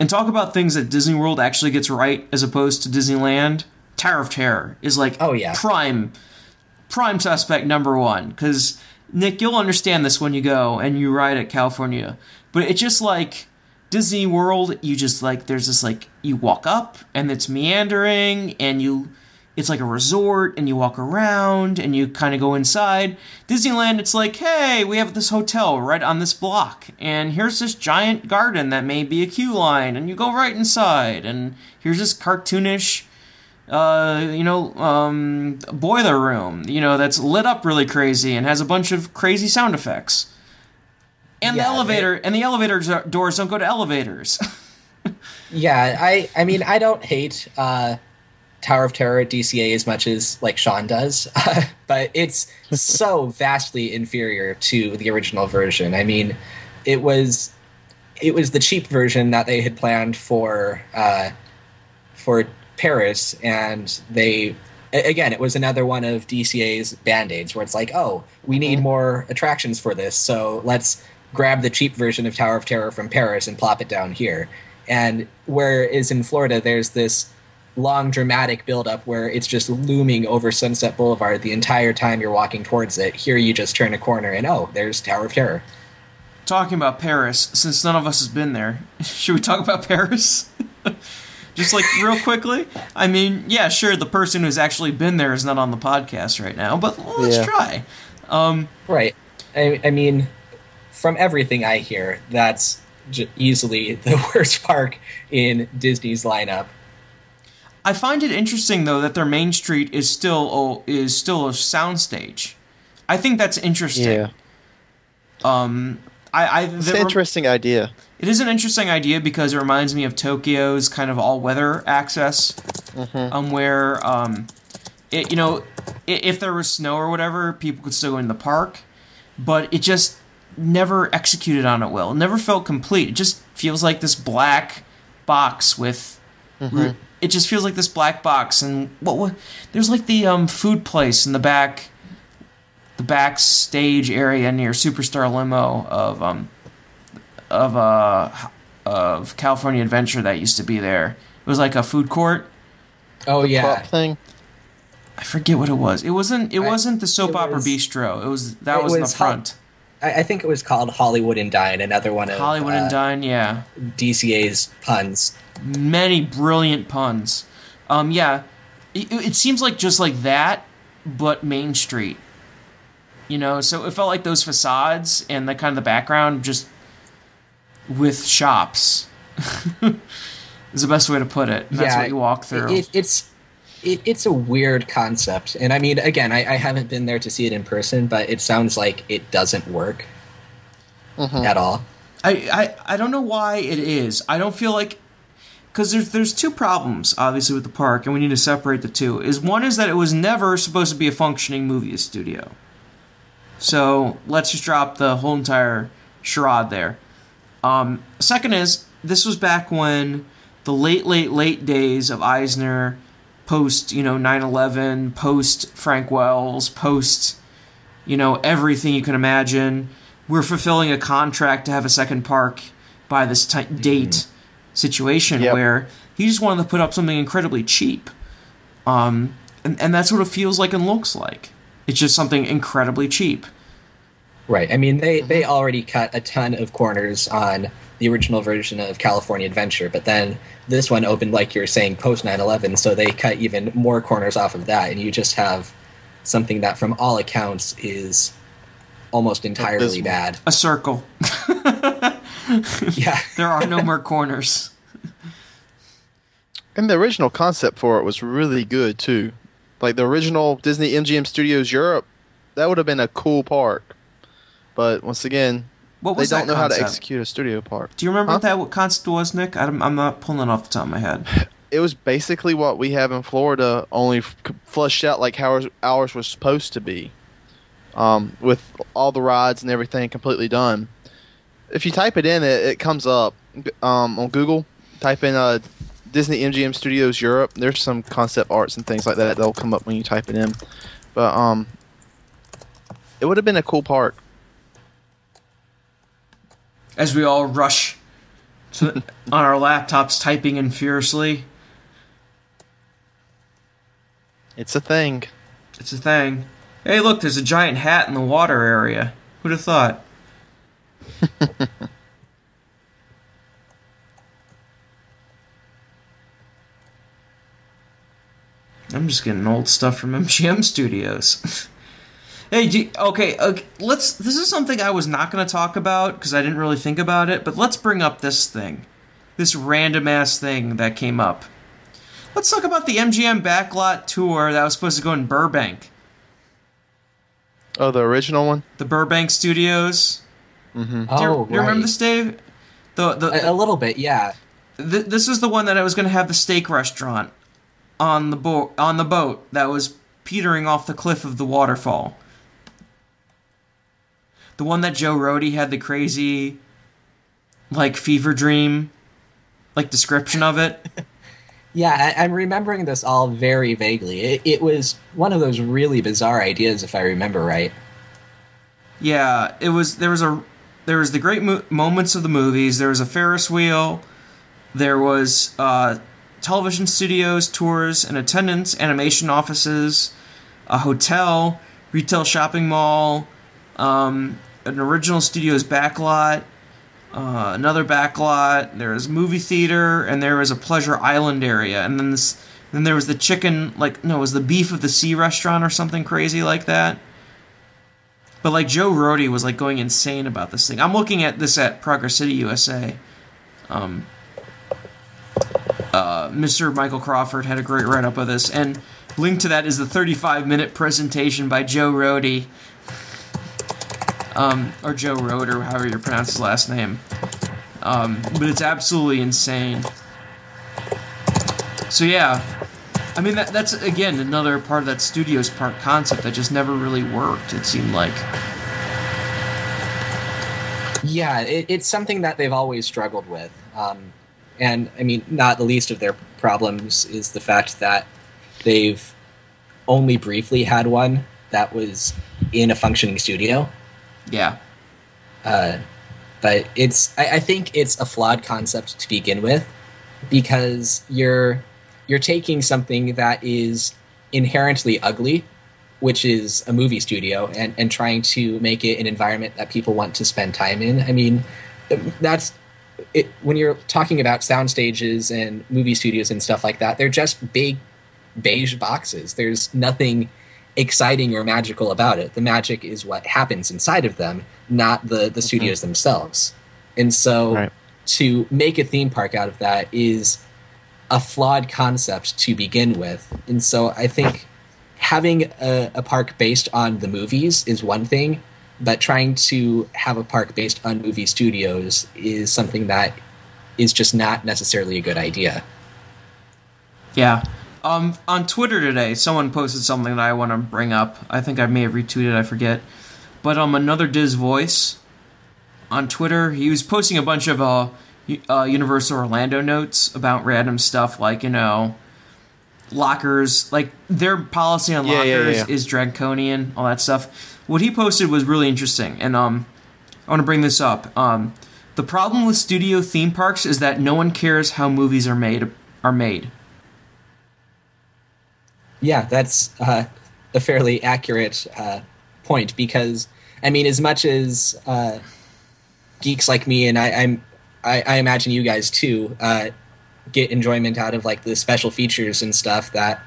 and talk about things that Disney World actually gets right as opposed to Disneyland. Tower of Terror is like Oh, yeah. prime prime suspect number one. Because Nick, you'll understand this when you go and you ride at California, but it's just like Disney World. You just like there's this like you walk up and it's meandering and you. It's like a resort, and you walk around, and you kind of go inside. Disneyland, it's like, hey, we have this hotel right on this block, and here's this giant garden that may be a queue line, and you go right inside, and here's this cartoonish uh, you know, um, boiler room, you know, that's lit up really crazy and has a bunch of crazy sound effects. And Yeah, the elevator, and the elevator doors don't go to elevators. Yeah, I I mean I don't hate uh, Tower of Terror at DCA as much as like Sean does, but it's so vastly inferior to the original version. I mean, it was it was the cheap version that they had planned for uh, for Paris, and they again it was another one of DCA's band aids where it's like, oh, we need more attractions for this, so let's grab the cheap version of Tower of Terror from Paris and plop it down here. And whereas in Florida, there's this long dramatic buildup where it's just looming over Sunset Boulevard the entire time you're walking towards it. Here, you just turn a corner and oh, there's Tower of Terror. Talking about Paris, since none of us has been there, should we talk about Paris? Just like real quickly. I mean, yeah, sure, the person who's actually been there is not on the podcast right now, but let's Yeah. try. Um, Right. I, I mean, from everything I hear, that's j- easily the worst park in Disney's lineup. I find it interesting though that their main street is still is still a soundstage. I think that's interesting. Yeah, Um, I, I it's an rem- interesting idea. it is an interesting idea because it reminds me of Tokyo's kind of all weather access, um, where um, it you know, i- if there was snow or whatever, people could still go in the park, but it just never executed on it well. It never felt complete. It just feels like this black box with. It just feels like this black box, and what? what there's like the um, food place in the back, the backstage area near Superstar Limo of um, of uh of California Adventure that used to be there. It was like a food court. Oh, yeah. Prop thing. I forget what it was. It wasn't. It I- wasn't the soap opera was- bistro. It was that it was, in was the Hol- front. I, I think it was called Hollywood and Dine, another one of Hollywood uh, and Dine. Yeah, DCA's puns. many brilliant puns. Um, yeah, it, it seems like just like that, but Main Street. You know, so it felt like those facades and the kind of the background just with shops. is the best way to put it. And that's what you walk through. It, it's it, it's a weird concept, and I mean, again, I, I haven't been there to see it in person, but it sounds like it doesn't work at all. I, I I don't know why it is. I don't feel like because there's there's two problems obviously with the park, and we need to separate the two. Is one is that it was never supposed to be a functioning movie studio. So let's just drop the whole entire charade there. Um, second is this was back when the late late late days of Eisner, post you know 9/11, post Frank Wells, post you know everything you can imagine. We're fulfilling a contract to have a second park by this ti date situation Yep. where he just wanted to put up something incredibly cheap. Um, and, and that's what it feels like and looks like. It's just something incredibly cheap. Right. I mean, they they mm-hmm. already cut a ton of corners on the original version of California Adventure, but then this one opened like you're saying post 9/11, so they cut even more corners off of that, and you just have something that, from all accounts, is almost entirely Abysmal. bad. A circle. Yeah. There are no more corners. And the original concept for it was really good too. Like the original Disney MGM Studios Europe, that would have been a cool park. But once again, What they don't know how to execute a studio park. Do you remember Huh? what that what concept was, Nick? I'm, I'm not pulling it off the top of my head. It was basically what we have in Florida, only f- flushed out like how ours, ours was supposed to be, um, with all the rides and everything completely done. If you type it in, it, it comes up um, on Google. type in uh, Disney MGM Studios Europe. There's some concept arts and things like that that'll come up when you type it in. But um, it would have been a cool park. As we all rush to, on our laptops, typing in furiously. It's a thing. It's a thing. Hey, look, there's a giant hat in the water area. Who'd have thought? I'm just getting old stuff from MGM Studios. hey, do you- okay, okay, let's. This is something I was not going to talk about because I didn't really think about it, but let's bring up this thing. This random ass thing that came up. Let's talk about the MGM Backlot tour that was supposed to go in Burbank. Oh, the original one. The Burbank Studios. Mm-hmm. Oh, Do you, do you remember this, Dave? The the, A, a little bit, yeah. th- this is the one that I was going to have the steak restaurant on the boat on the boat that was petering off the cliff of the waterfall. The one that Joe Rohde had the crazy like fever dream like description of it. Yeah, I, I'm remembering this all very vaguely. It, it was one of those really bizarre ideas, if I remember right. Yeah, it was there was a there was the great mo- moments of the movies. There was a Ferris wheel. There was uh, television studios, tours and attendance, animation offices, a hotel, retail shopping mall, um, an original studios backlot, uh, another backlot. There was movie theater, and there was a pleasure island area, and then this. Then there was the chicken, like no, it was the beef of the sea restaurant or something crazy like that. But like Joe Rohde was like going insane about this thing. I'm looking at this at Progress City, USA. Um, uh, Mr. Michael Crawford had a great write up of this, and linked to that is the 35 minute presentation by Joe Rohde. Um, or Joe Roder, however you pronounce his last name. Um, but it's absolutely insane. So yeah, I mean that that's again another part of that studios park concept that just never really worked. It seemed like. Yeah, it, it's something that they've always struggled with. Um, and I mean, not the least of their problems is the fact that they've only briefly had one that was in a functioning studio. Yeah. Uh, but it's I, I think it's a flawed concept to begin with because you're you're taking something that is inherently ugly which is a movie studio and, and trying to make it an environment that people want to spend time in i mean that's it, when you're talking about sound stages and movie studios and stuff like that they're just big beige boxes there's nothing exciting or magical about it. The magic is what happens inside of them not the the mm-hmm. studios themselves. And so Right. to make a theme park out of that is a flawed concept to begin with. And so i think having a, a park based on the movies is one thing but trying to have a park based on movie studios is something that is just not necessarily a good idea. Yeah. Um, on Twitter today, someone posted something that I want to bring up. I think I may have retweeted, I forget. But um, another Diz voice on Twitter, he was posting a bunch of uh, uh, Universal Orlando notes about random stuff, like you know, lockers. Like their policy on Yeah, lockers yeah, yeah. is draconian, all that stuff. What he posted was really interesting, and um, I want to bring this up. Um, the problem with studio theme parks is that no one cares how movies are made. Are made. Yeah, that's uh, a fairly accurate uh, point because I mean, as much as uh, geeks like me and I, I'm, I, I imagine you guys too uh, get enjoyment out of like the special features and stuff that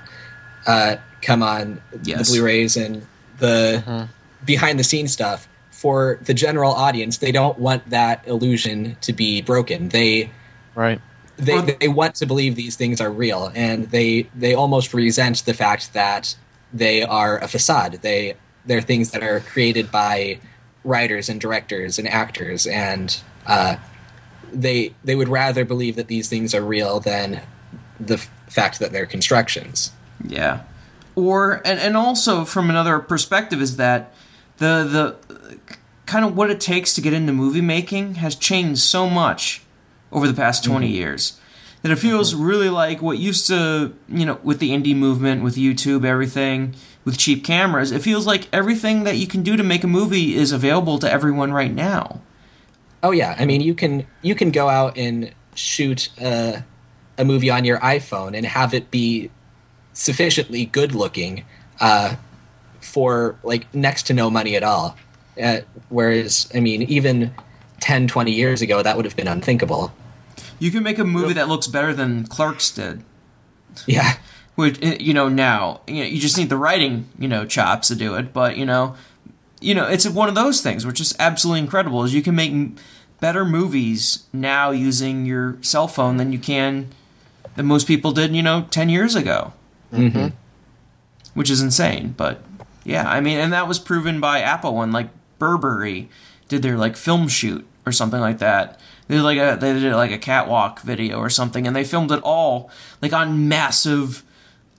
uh, come on Yes. the Blu-rays and the behind the scenes stuff. For the general audience, they don't want that illusion to be broken. They Right. They, they want to believe these things are real and they they almost resent the fact that they are a facade they they're things that are created by writers and directors and actors and uh, they they would rather believe that these things are real than the f- fact that they're constructions Yeah. Or and, and also from another perspective is that the the kind of what it takes to get into movie making has changed so much over the past 20 years. that it feels really like what used to, you know, with the indie movement, with YouTube, everything, with cheap cameras, it feels like everything that you can do to make a movie is available to everyone right now. Oh yeah, I mean you can you can go out and shoot a, a movie on your iPhone and have it be sufficiently good looking uh, for like next to no money at all. Uh, whereas, I mean, even 10, 20 years ago, that would have been unthinkable. You can make a movie that looks better than Clerks did. Yeah. Which eh, you know now, you, know, you just need the writing, you know, chops to do it. But you know, you know, it's one of those things which is absolutely incredible. Is you can make m- better movies now using your cell phone than you can than most people did, you know, ten years ago. Mm-hmm. Which is insane, but yeah, I mean, and that was proven by Apple when like Burberry did their like film shoot or something like that. They did like a they did like a catwalk video or something, and they filmed it all like on massive,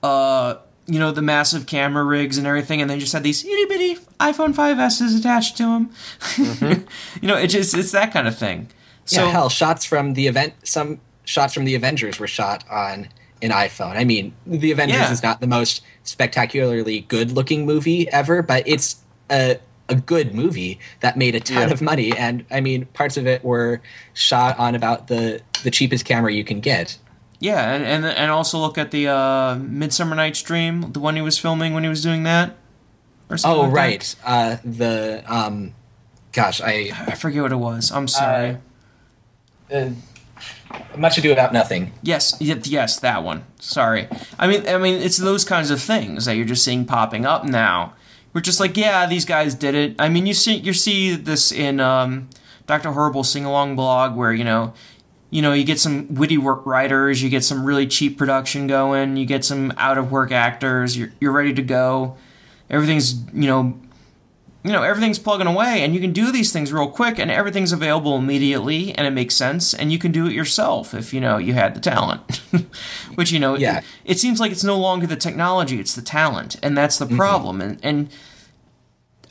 uh, you know, the massive camera rigs and everything, and they just had these itty bitty iPhone 5s's attached to them. you know, it just it's that kind of thing. So yeah, hell, shots from the event, some shots from the Avengers were shot on an iPhone. I mean, the Avengers Yeah. is not the most spectacularly good-looking movie ever, but it's a a good movie that made a ton Yeah. of money. And I mean, parts of it were shot on about the the cheapest camera you can get. yeah, and and, and also look at the uh, Midsummer Night's Dream, the one he was filming when he was doing that. Or something Oh, like that. right. Uh, the um, gosh, I I forget what it was. I'm sorry. uh, much ado about nothing. Yes, yes, that one. Sorry. I mean, I mean, it's those kinds of things that you're just seeing popping up now. We're just like, yeah, these guys did it. I mean, you see, you see this in um, Doctor Horrible sing along blog, where you know, you know, you get some witty work writers, you get some really cheap production going, you get some out of work actors. You're you're ready to go. Everything's you know you know everything's plugging away and you can do these things real quick and everything's available immediately and it makes sense and you can do it yourself if you know you had the talent. Which you know Yeah. it, it seems like it's no longer the technology it's the talent and that's the mm-hmm. problem. And and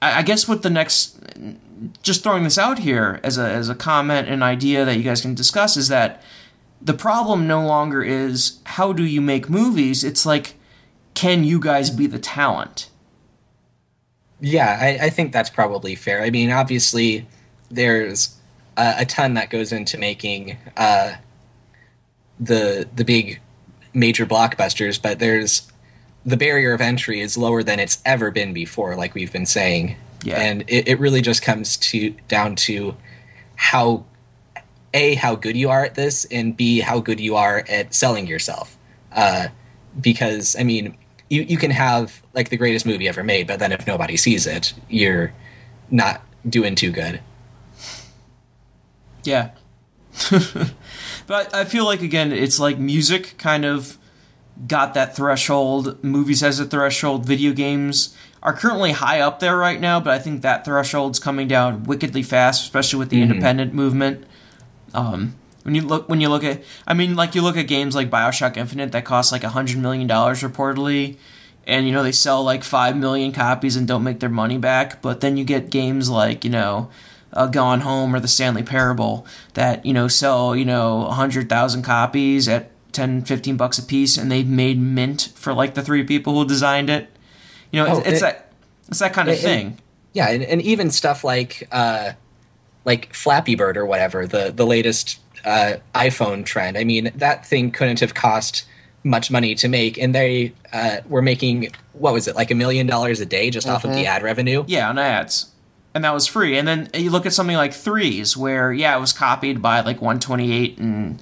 I, I guess what the next just throwing this out here as a as a comment and idea that you guys can discuss is that the problem no longer is how do you make movies? It's like can you guys be the talent Yeah, I, I think that's probably fair. I mean, obviously, there's a, a ton that goes into making uh, the the big major blockbusters, but there's the barrier of entry is lower than it's ever been before, like we've been saying. Yeah. And it, it really just comes to down to how a how good you are at this, and b how good you are at selling yourself. Uh, because I mean, you you can have like the greatest movie ever made, but then if nobody sees it, you're not doing too good. Yeah. but I feel like again, it's like music kind of got that threshold. Movies has a threshold. Video games are currently high up there right now, but I think that threshold's coming down wickedly fast, especially with the independent movement. Um, when you look when you look at, I mean, like you look at games like Bioshock Infinite that cost like a hundred million dollars reportedly, and you know they sell like five million copies and don't make their money back. But then you get games like you know uh, Gone Home or the Stanley Parable that you know sell you know hundred thousand copies at 10, 15 bucks a piece, and they've made mint for like the three people who designed it. You know, Oh, it's, it's it- that it's that kind of it- it- thing. Yeah, and, and even stuff like uh, like Flappy Bird or whatever, the the latest uh, iPhone trend. I mean, that thing couldn't have cost much money to make, and they uh, were making what was it like a million dollars a day just off of the ad revenue. Yeah, on ads. And that was free. And then you look at something like Threes, where, yeah, it was copied by like 128 and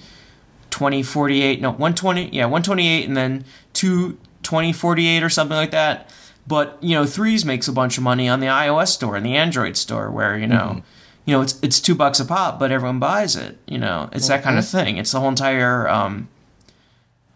2048. No, 120. Yeah, 128 and then 2 2048 or something like that. But, you know, Threes makes a bunch of money on the iOS store and the Android store where, you know, you know, it's it's two bucks a pop, but everyone buys it. You know, it's that kind of thing. It's the whole entire um,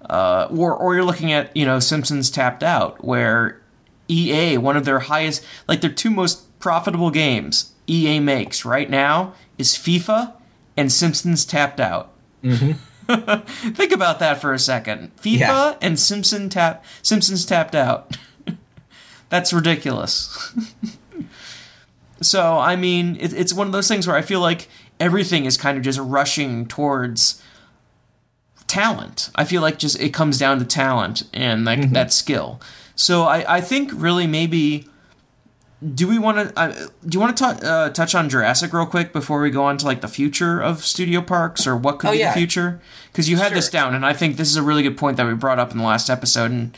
uh, or or you're looking at you know Simpsons Tapped Out, where EA, one of their highest, like their two most profitable games EA makes right now is FIFA and Simpsons Tapped Out. Think about that for a second. FIFA Yeah. and Simpson tap Simpsons Tapped Out. That's ridiculous. so I mean, it, it's one of those things where I feel like everything is kind of just rushing towards talent. I feel like just it comes down to talent and like Mm-hmm. that skill. So I, I think really maybe do we want to uh, do you want to t- uh, touch on Jurassic real quick before we go on to like the future of studio parks or what could Oh, be yeah. the future? Because you had this down, and I think this is a really good point that we brought up in the last episode, and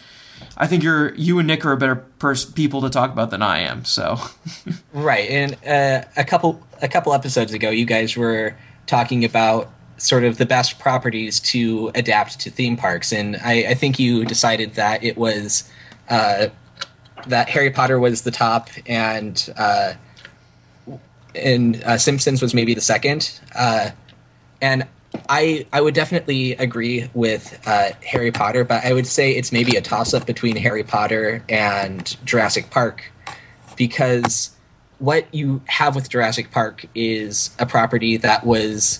I think you're you and Nick are a better pers- people to talk about than I am. So Right, and uh, a couple a couple episodes ago, you guys were talking about sort of the best properties to adapt to theme parks, and I, I think you decided that it was uh, that Harry Potter was the top, and uh, and uh, Simpsons was maybe the second, uh, and I I would definitely agree with uh, Harry Potter, but I would say it's maybe a toss up between Harry Potter and Jurassic Park because what you have with Jurassic Park is a property that was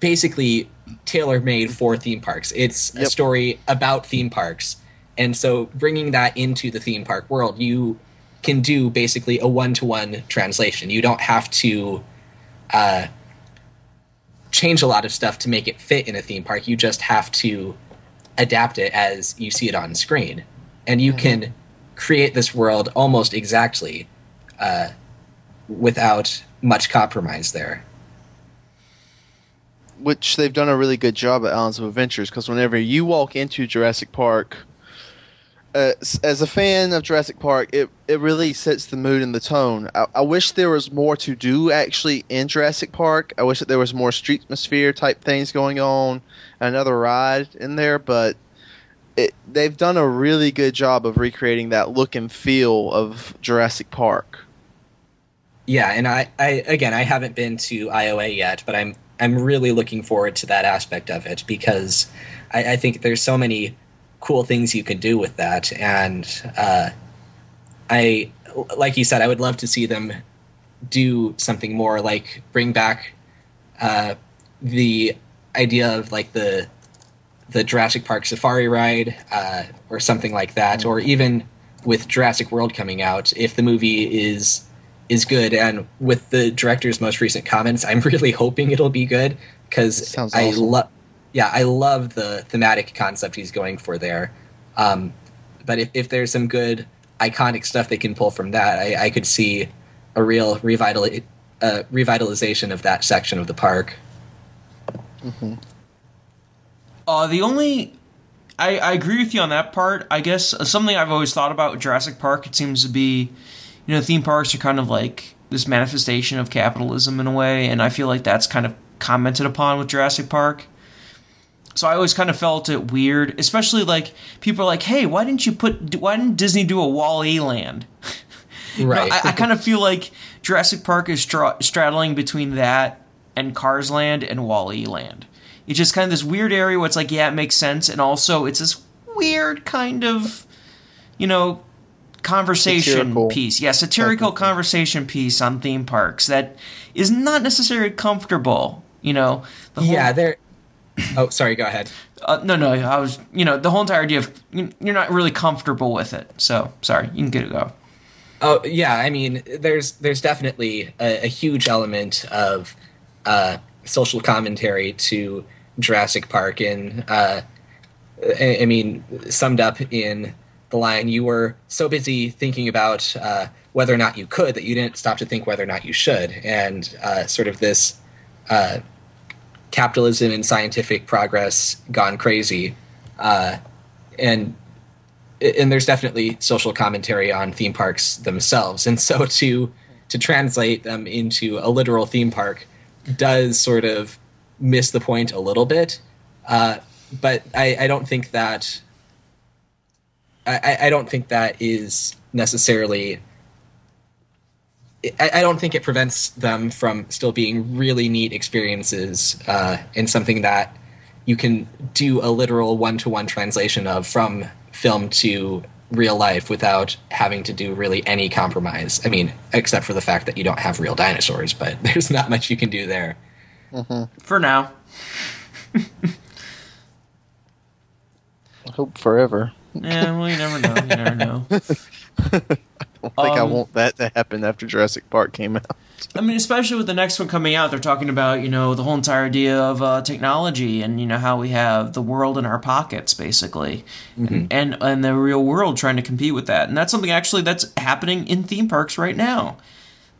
basically tailor made for theme parks. It's a story about theme parks. And so bringing that into the theme park world, you can do basically a one to one translation. You don't have to uh, change a lot of stuff to make it fit in a theme park. You just have to adapt it as you see it on screen. And you can create this world almost exactly uh, without much compromise there. which they've done a really good job at Islands of Adventures because whenever you walk into Jurassic Park, uh, as a fan of Jurassic Park, it it really sets the mood and the tone. I, I wish there was more to do actually in Jurassic Park. I wish that there was more street atmosphere type things going on, another ride in there, but. It, they've done a really good job of recreating that look and feel of Jurassic Park. Yeah, and I, I again I haven't been to IOA yet, but I'm I'm really looking forward to that aspect of it because I, I think there's so many cool things you can do with that, and uh, I like you said, I would love to see them do something more like bring back uh, the idea of like the the Jurassic Park safari ride uh, or something like that, or even with Jurassic World coming out, if the movie is is good, and with the director's most recent comments, I'm really hoping it'll be good because I awesome. love, yeah, I love the thematic concept he's going for there. Um, but if, if there's some good iconic stuff they can pull from that, I, I could see a real revital, uh, revitalization of that section of the park. Uh, the only I, I agree with you on that part. I guess uh, something I've always thought about with Jurassic Park. It seems to be, you know, theme parks are kind of like this manifestation of capitalism in a way, and I feel like that's kind of commented upon with Jurassic Park. So I always kind of felt it weird, especially like people are like, "Hey, why didn't you put? Why didn't Disney do a Wall-E land?" Right. I, I kind of feel like Jurassic Park is stra- straddling between that and Cars Land and Wall-E Land. It's just kind of this weird area where it's like, yeah, it makes sense, and also it's this weird kind of, you know, conversation Satirical piece. Yeah, satirical type of thing. conversation piece on theme parks that is not necessarily comfortable. You know, the whole, yeah, there. Oh, sorry. Go ahead. uh, no, no, I was, you know, the whole entire idea of you- you're not really comfortable with it. So sorry, you can get it go. Oh yeah, I mean, there's there's definitely a, a huge element of uh, social commentary to Jurassic Park, and uh, I, I mean, summed up in the line, "You were so busy thinking about uh, whether or not you could that you didn't stop to think whether or not you should," and uh, sort of this uh, capitalism and scientific progress gone crazy, uh, and and there's definitely social commentary on theme parks themselves. And so to to translate them into a literal theme park does sort of miss the point a little bit. Uh, but I, I don't think that I, I don't think that is necessarily I, I don't think it prevents them from still being really neat experiences uh, and something that you can do a literal one-to-one translation of from film to real life without having to do really any compromise. I mean, except for the fact that you don't have real dinosaurs, but there's not much you can do there. For now, I hope forever. yeah, well, you never know. You never know. I don't think I Um, want that to happen after Jurassic Park came out. I mean, especially with the next one coming out, they're talking about you know the whole entire idea of uh, technology and you know how we have the world in our pockets, basically, and, and and the real world trying to compete with that, and that's something actually that's happening in theme parks right now,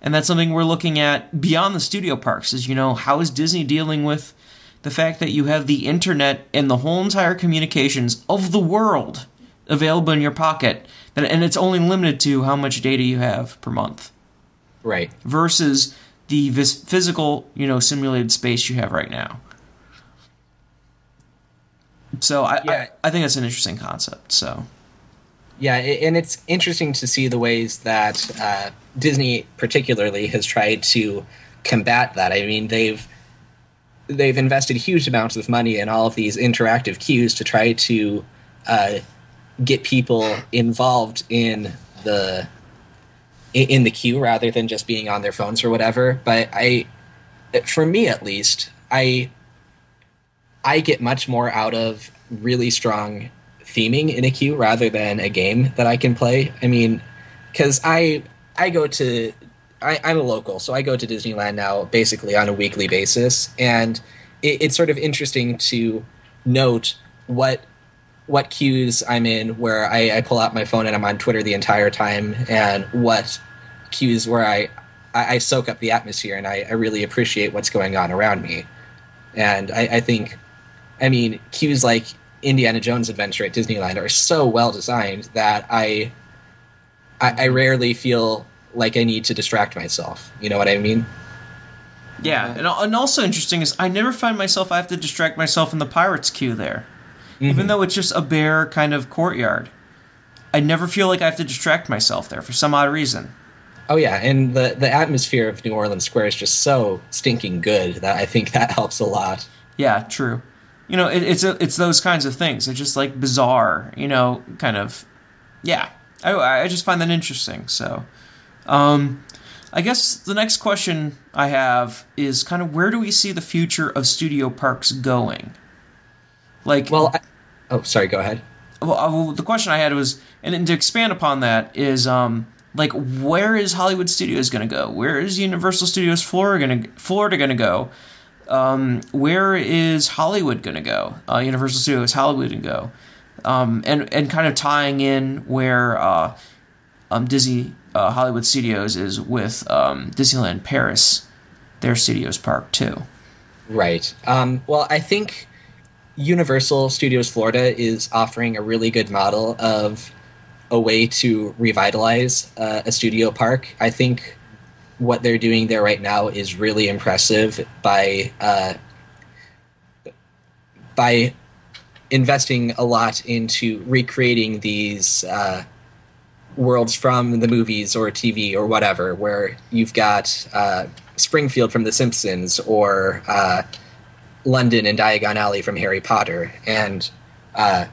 and that's something we're looking at beyond the studio parks. Is you know how is Disney dealing with the fact that you have the internet and the whole entire communications of the world available in your pocket, and and it's only limited to how much data you have per month Right. versus the vis- physical, you know, simulated space you have right now. So I, Yeah. I, I think that's an interesting concept. So Yeah, and it's interesting to see the ways that uh, Disney, particularly, has tried to combat that. I mean, they've they've invested huge amounts of money in all of these interactive cues to try to uh, get people involved in the in the queue rather than just being on their phones or whatever. But I, for me at least, I I get much more out of really strong theming in a queue rather than a game that I can play. I mean, because I I go to I, I'm a local, so I go to Disneyland now basically on a weekly basis, and it, it's sort of interesting to note what what queues I'm in where I, I pull out my phone and I'm on Twitter the entire time, and what queues where I I, I soak up the atmosphere and I, I really appreciate what's going on around me. And I, think, I mean, queues like Indiana Jones Adventure at Disneyland are so well designed that I, I, I rarely feel like I need to distract myself. You know what I mean? yeah, and, and also interesting is I never find myself I have to distract myself in the pirates queue there, even though it's just a bare kind of courtyard. I never feel like I have to distract myself there for some odd reason. Oh yeah, and the the atmosphere of New Orleans Square is just so stinking good that I think that helps a lot. Yeah, true. You know, it, it's a, it's those kinds of things. It's just like bizarre, you know, kind of. Yeah, I I just find that interesting. So, um, I guess the next question I have is kind of where do we see the future of studio parks going? Like, Well, I, oh sorry, go ahead. well, uh, well, the question I had was, and then to expand upon that is, um, like, where is Hollywood Studios going to go? Where is Universal Studios Florida going to Florida going to go? Um, where is Hollywood going to go? Uh, Universal Studios Hollywood going to go? Um, and and kind of tying in where uh, um, Disney uh, Hollywood Studios is with um, Disneyland Paris, their studios park too. Right. Um, well, I think Universal Studios Florida is offering a really good model of a way to revitalize uh, a studio park. I think what they're doing there right now is really impressive by uh, by investing a lot into recreating these uh, worlds from the movies or TV or whatever, where you've got uh, Springfield from The Simpsons or uh, London and Diagon Alley from Harry Potter, and uh,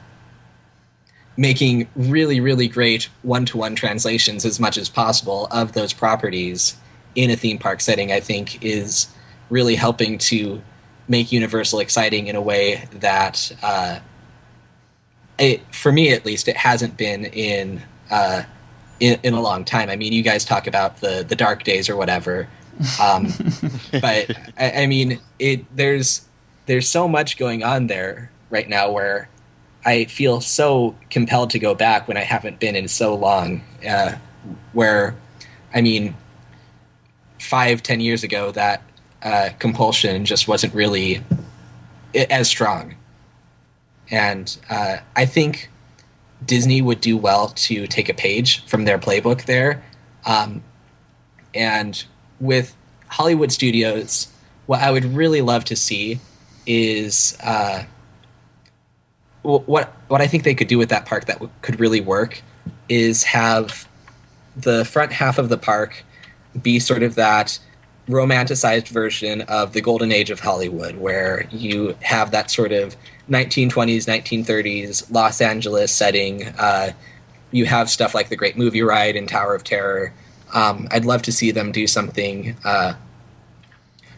making really, really great one to one translations as much as possible of those properties in a theme park setting, I think is really helping to make Universal exciting in a way that, uh, it, for me at least, it hasn't been in, uh, in in a long time. I mean, you guys talk about the the dark days or whatever, um, but I, I mean, it there's there's so much going on there right now where I feel so compelled to go back when I haven't been in so long. Uh, where, I mean, five ten years ago, that uh, compulsion just wasn't really as strong, and uh, I think Disney would do well to take a page from their playbook there, um, and with Hollywood studios, what I would really love to see is. Uh, what what I think they could do with that park that w- could really work is have the front half of the park be sort of that romanticized version of the golden age of Hollywood, where you have that sort of 1920s, 1930s Los Angeles setting. Uh, you have stuff like the Great Movie Ride and Tower of Terror. Um, I'd love to see them do something uh,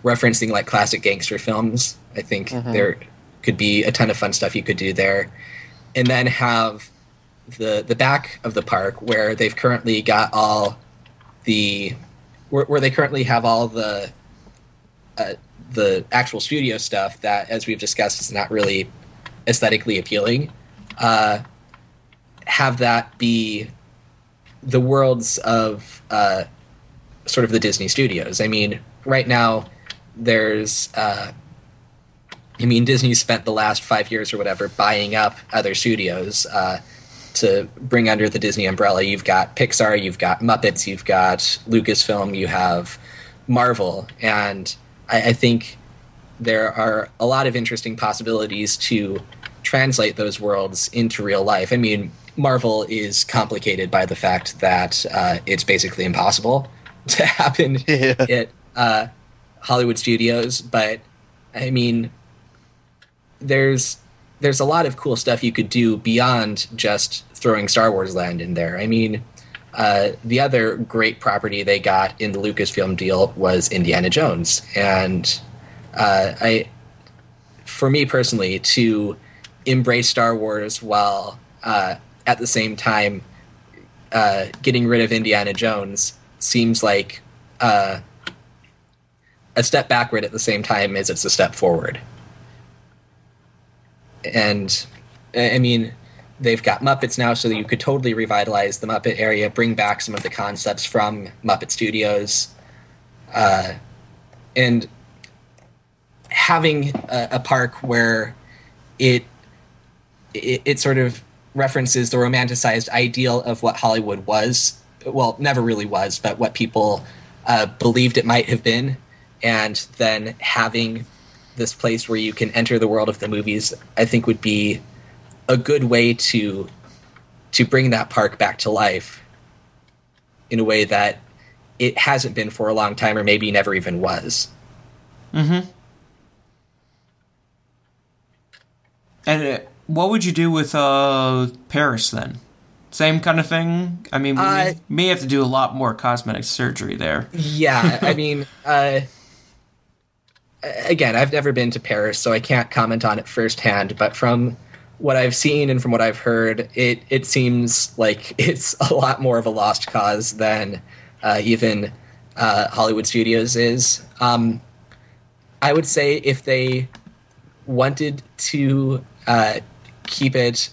referencing like classic gangster films. I think there could be a ton of fun stuff you could do there, and then have the the back of the park where they've currently got all the where, where they currently have all the uh, the actual studio stuff that, as we've discussed, is not really aesthetically appealing. Uh, have that be the worlds of uh, sort of the Disney studios. I mean, right now there's uh, I mean, Disney spent the last five years or whatever buying up other studios uh, to bring under the Disney umbrella. You've got Pixar, you've got Muppets, you've got Lucasfilm, you have Marvel, and I, I think there are a lot of interesting possibilities to translate those worlds into real life. I mean, Marvel is complicated by the fact that uh, it's basically impossible to happen Yeah. at uh, Hollywood studios, but I mean, there's there's a lot of cool stuff you could do beyond just throwing Star Wars Land in there. I mean, uh, the other great property they got in the Lucasfilm deal was Indiana Jones, and uh, I, for me personally, to embrace Star Wars while uh, at the same time uh, getting rid of Indiana Jones seems like uh, a step backward at the same time as it's a step forward. And I mean, they've got Muppets now, so you could totally revitalize the Muppet area, bring back some of the concepts from Muppet Studios, uh, and having a, a park where it, it it sort of references the romanticized ideal of what Hollywood was. Well, never really was, but what people uh, believed it might have been, and then having this place where you can enter the world of the movies, I think would be a good way to to bring that park back to life in a way that it hasn't been for a long time, or maybe never even was. Mhm. And uh, what would you do with uh, Paris then? Same kind of thing. I mean, we Uh, may, may have to do a lot more cosmetic surgery there. Yeah, I mean, uh, again, I've never been to Paris, so I can't comment on it firsthand. But from what I've seen and from what I've heard, it it seems like it's a lot more of a lost cause than uh, even uh, Hollywood Studios is. Um, I would say if they wanted to uh, keep it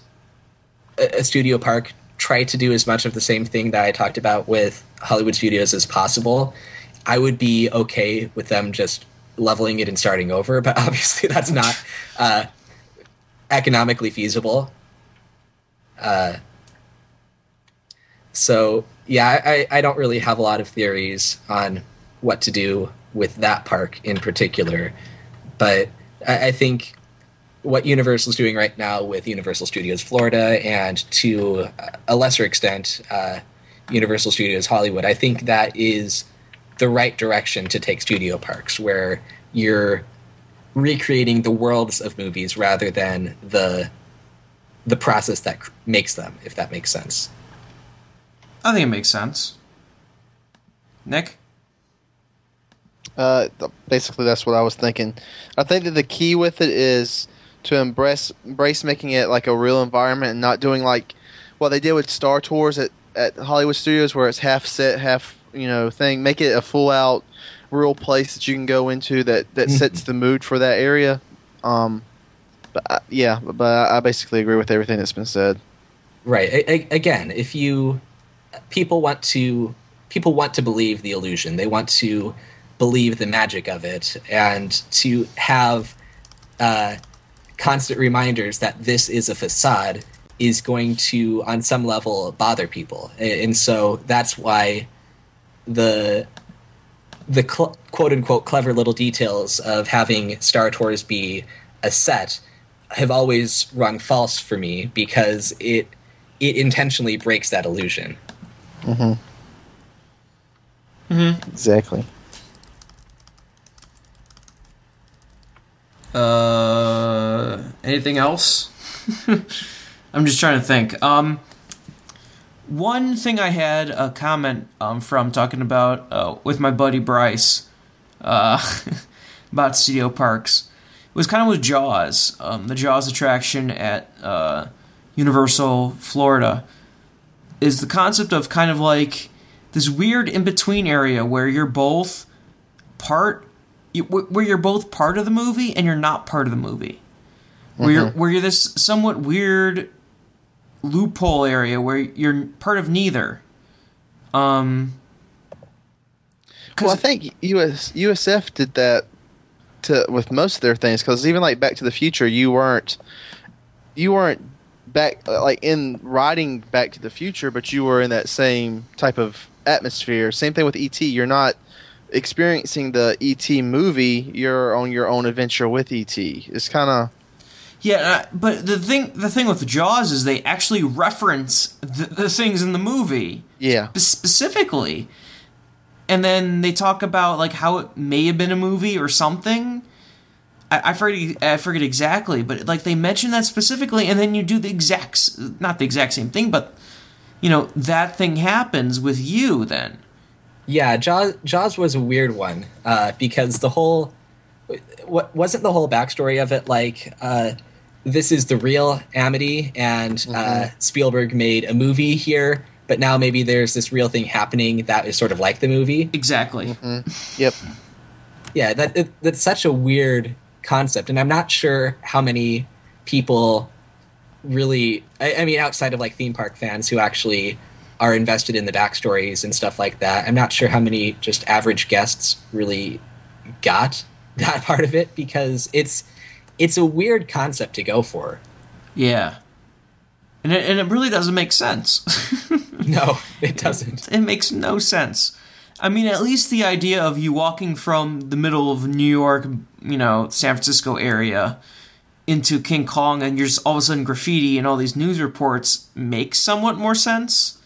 a, a studio park, try to do as much of the same thing that I talked about with Hollywood Studios as possible. I would be okay with them just leveling it and starting over, but obviously that's not uh, economically feasible. Uh, so yeah, I, I don't really have a lot of theories on what to do with that park in particular, but I, I think what Universal's doing right now with Universal Studios Florida and to a lesser extent uh, Universal Studios Hollywood, I think that is the right direction to take studio parks, where you're recreating the worlds of movies rather than the the process that cr- makes them, if that makes sense. I think it makes sense. Nick? Uh, basically, that's what I was thinking. I think that the key with it is to embrace embrace making it like a real environment and not doing like what they did with Star Tours at, at Hollywood Studios, where it's half set, half you know thing. Make it a full out real place that you can go into that that sets the mood for that area. Um, but I, yeah, but I basically agree with everything that's been said. Right. A- a- again, if you people want to people want to believe the illusion. They want to believe the magic of it and to have uh, constant reminders that this is a facade is going to on some level bother people. And so that's why the the cl- quote unquote clever little details of having Star Tours be a set have always rung false for me because it it intentionally breaks that illusion. Mm-hmm. Mm-hmm. Exactly. Uh, anything else? I'm just trying to think. Um, one thing I had a comment um, from talking about uh, with my buddy Bryce uh, about studio parks was kind of with Jaws, um, the Jaws attraction at uh, Universal Florida, is the concept of kind of like this weird in between area where you're both part where you're both part of the movie and you're not part of the movie. Where you're where you're this somewhat weird loophole area where you're part of neither. Um Well, I think US USF did that to with most of their things because even like Back to the Future, you weren't you weren't back like in riding Back to the Future, but you were in that same type of atmosphere. Same thing with ET. You're not experiencing the ET movie. You're on your own adventure with ET. It's kind of Yeah, uh, but the thing the thing with Jaws is they actually reference the, the things in the movie yeah. spe- specifically, and then they talk about like how it may have been a movie or something. I, I forget I forget exactly, but like they mention that specifically, and then you do the exact not the exact same thing, but you know that thing happens with you then. Yeah, Jaws, Jaws was a weird one uh, because the whole what wasn't the whole backstory of it like uh, this is the real Amity and uh, Spielberg made a movie here, but now maybe there's this real thing happening that is sort of like the movie. Exactly. Yep. Yeah, that it, that's such a weird concept, and I'm not sure how many people really. I, I mean, outside of like theme park fans who actually are invested in the backstories and stuff like that. I'm not sure how many just average guests really got that part of it because it's it's a weird concept to go for. Yeah. And it, and it really doesn't make sense. No, it doesn't. it makes no sense. I mean, at least the idea of you walking from the middle of New York, you know, San Francisco area into King Kong and you're just all of a sudden graffiti and all these news reports makes somewhat more sense.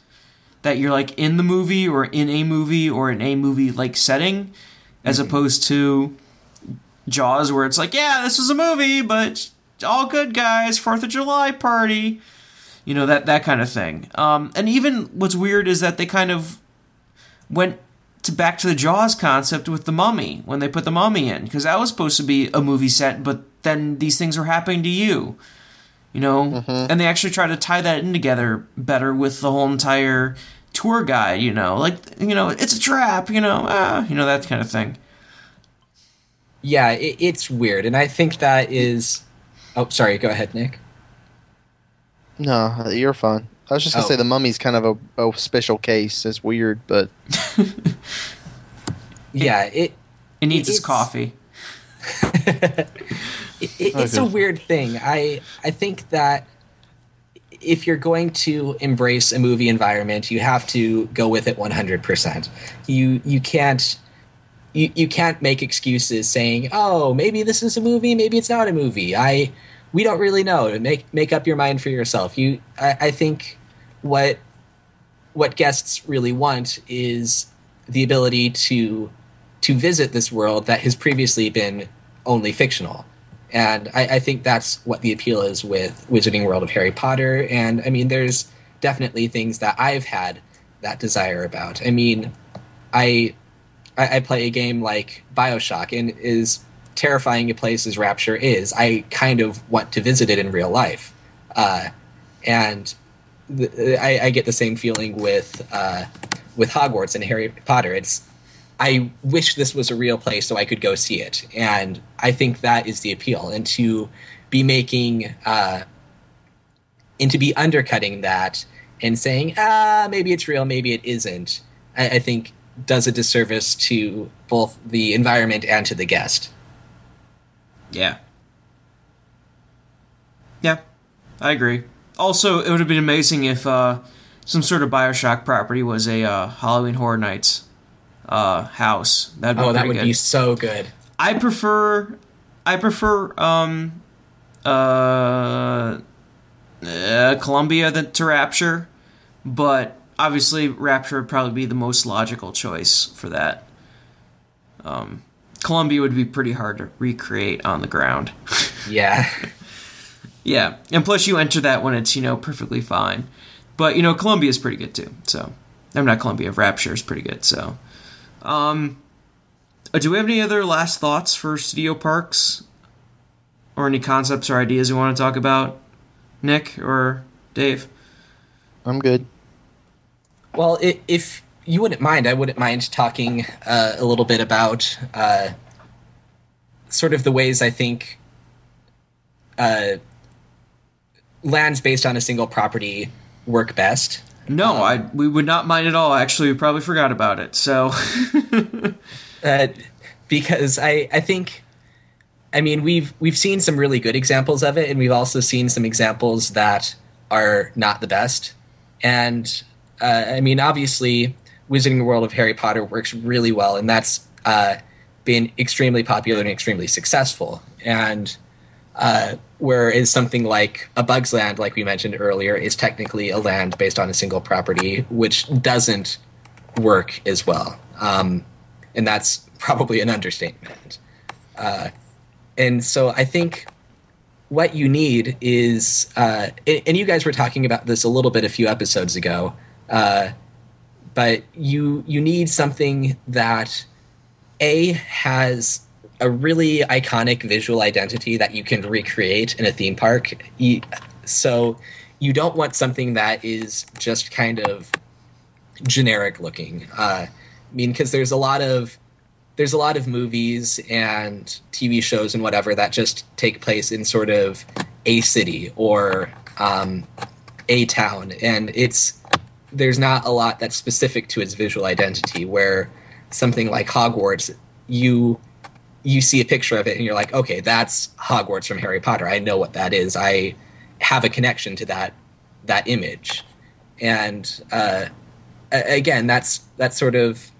That you're like in the movie or in a movie or in a movie like setting as mm-hmm. opposed to Jaws where it's like, yeah, this was a movie, but all good guys, 4th of July party you know that that kind of thing. Um, and even what's weird is that they kind of went to back to the Jaws concept with the Mummy when they put the Mummy in because that was supposed to be a movie set, but then these things are happening to you, you know. And they actually try to tie that in together better with the whole entire tour guide, you know, like you know it's a trap, you know, ah, you know that kind of thing. Yeah, it, it's weird, and I think that is. Oh, sorry. Go ahead, Nick. No, you're fine. I was just gonna Oh. say the mummy's kind of a, a special case. It's weird, but Yeah, it It needs its It's- coffee. it, it- it's a weird thing. I I think that if you're going to embrace a movie environment, you have to go with it 100%. You you can't you, you can't make excuses saying, "Oh, maybe this is a movie, maybe it's not a movie." I we don't really know. Make make up your mind for yourself. You I, I think what what guests really want is the ability to to visit this world that has previously been only fictional. And I, I think that's what the appeal is with Wizarding World of Harry Potter. And I mean, there's definitely things that I've had that desire about. I mean, I I, I play a game like Bioshock, and as terrifying a place as Rapture is, I kind of want to visit it in real life. Uh, and I, I get the same feeling with uh, with Hogwarts and Harry Potter. It's I wish this was a real place so I could go see it, and I think that is the appeal. And to be making uh, and to be undercutting that and saying ah maybe it's real, maybe it isn't, I, I think does a disservice to both the environment and to the guest. Yeah. Yeah, I agree. Also, it would have been amazing if uh, some sort of Bioshock property was a uh, Halloween Horror Nights uh, house. That'd be Oh, that would good. be so good. I prefer, I prefer um, uh, uh, Columbia than to Rapture, but obviously Rapture would probably be the most logical choice for that. Um, Columbia would be pretty hard to recreate on the ground. Yeah. Yeah, and plus you enter that when it's you know perfectly fine, but you know Columbia's pretty good too. So I'm not Columbia. Rapture is pretty good. So, um, uh, do we have any other last thoughts for studio parks, or any concepts or ideas you want to talk about, Nick or Dave? I'm good. Well, i if you wouldn't mind, I wouldn't mind talking uh, a little bit about uh, sort of the ways I think uh, lands based on a single property work best. No, I we would not mind at all. Actually, we probably forgot about it. So uh, because I I think I mean we've we've seen some really good examples of it, and we've also seen some examples that are not the best. And uh, I mean, obviously, Wizarding World of Harry Potter works really well, and that's uh, been extremely popular and extremely successful. And uh, whereas something like a Bug's Land, like we mentioned earlier, is technically a land based on a single property, which doesn't work as well. Um, and that's probably an understatement. Uh, and so I think what you need is, uh, and you guys were talking about this a little bit a few episodes ago, uh, but you you need something that a has a really iconic visual identity that you can recreate in a theme park. You, so you don't want something that is just kind of generic looking. Uh, I mean, because there's a lot of there's a lot of movies and TV shows and whatever that just take place in sort of a city or um, a town, and it's there's not a lot that's specific to its visual identity. Where something like Hogwarts, you you see a picture of it and you're like, okay, that's Hogwarts from Harry Potter. I know what that is. I have a connection to that that image, and uh, again, that's that's sort of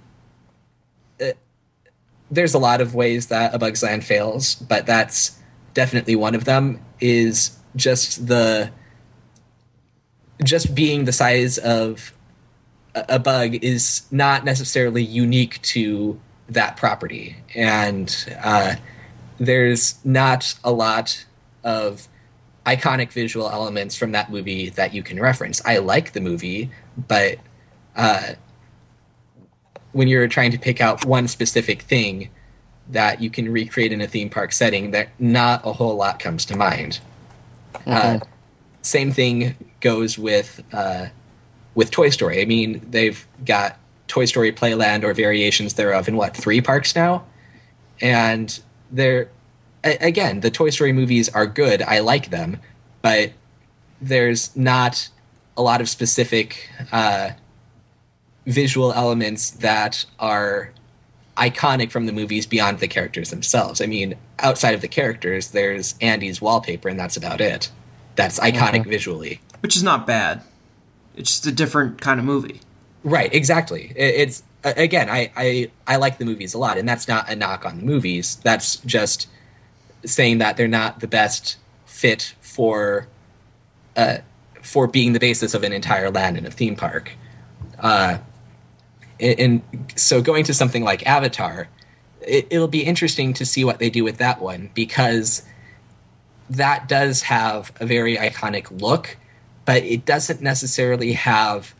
there's a lot of ways that a Bug's Land fails, but that's definitely one of them. Is just the just being the size of a bug is not necessarily unique to that property, and uh, there's not a lot of iconic visual elements from that movie that you can reference. I like the movie, but uh, when you're trying to pick out one specific thing that you can recreate in a theme park setting, that not a whole lot comes to mind. Mm-hmm. Uh, same thing goes with uh, with Toy Story. I mean, they've got Toy Story Playland or variations thereof in what three parks now, and they're again the Toy Story movies are good. I like them, but there's not a lot of specific uh, visual elements that are iconic from the movies beyond the characters themselves. I mean, outside of the characters, there's Andy's wallpaper, and that's about it. That's iconic mm-hmm. visually. Which is not bad. It's just a different kind of movie. Right, exactly. It's again, I, I I like the movies a lot, and that's not a knock on the movies. That's just saying that they're not the best fit for uh, for being the basis of an entire land in a theme park. Uh, and so going to something like Avatar, it, it'll be interesting to see what they do with that one because that does have a very iconic look, but it doesn't necessarily have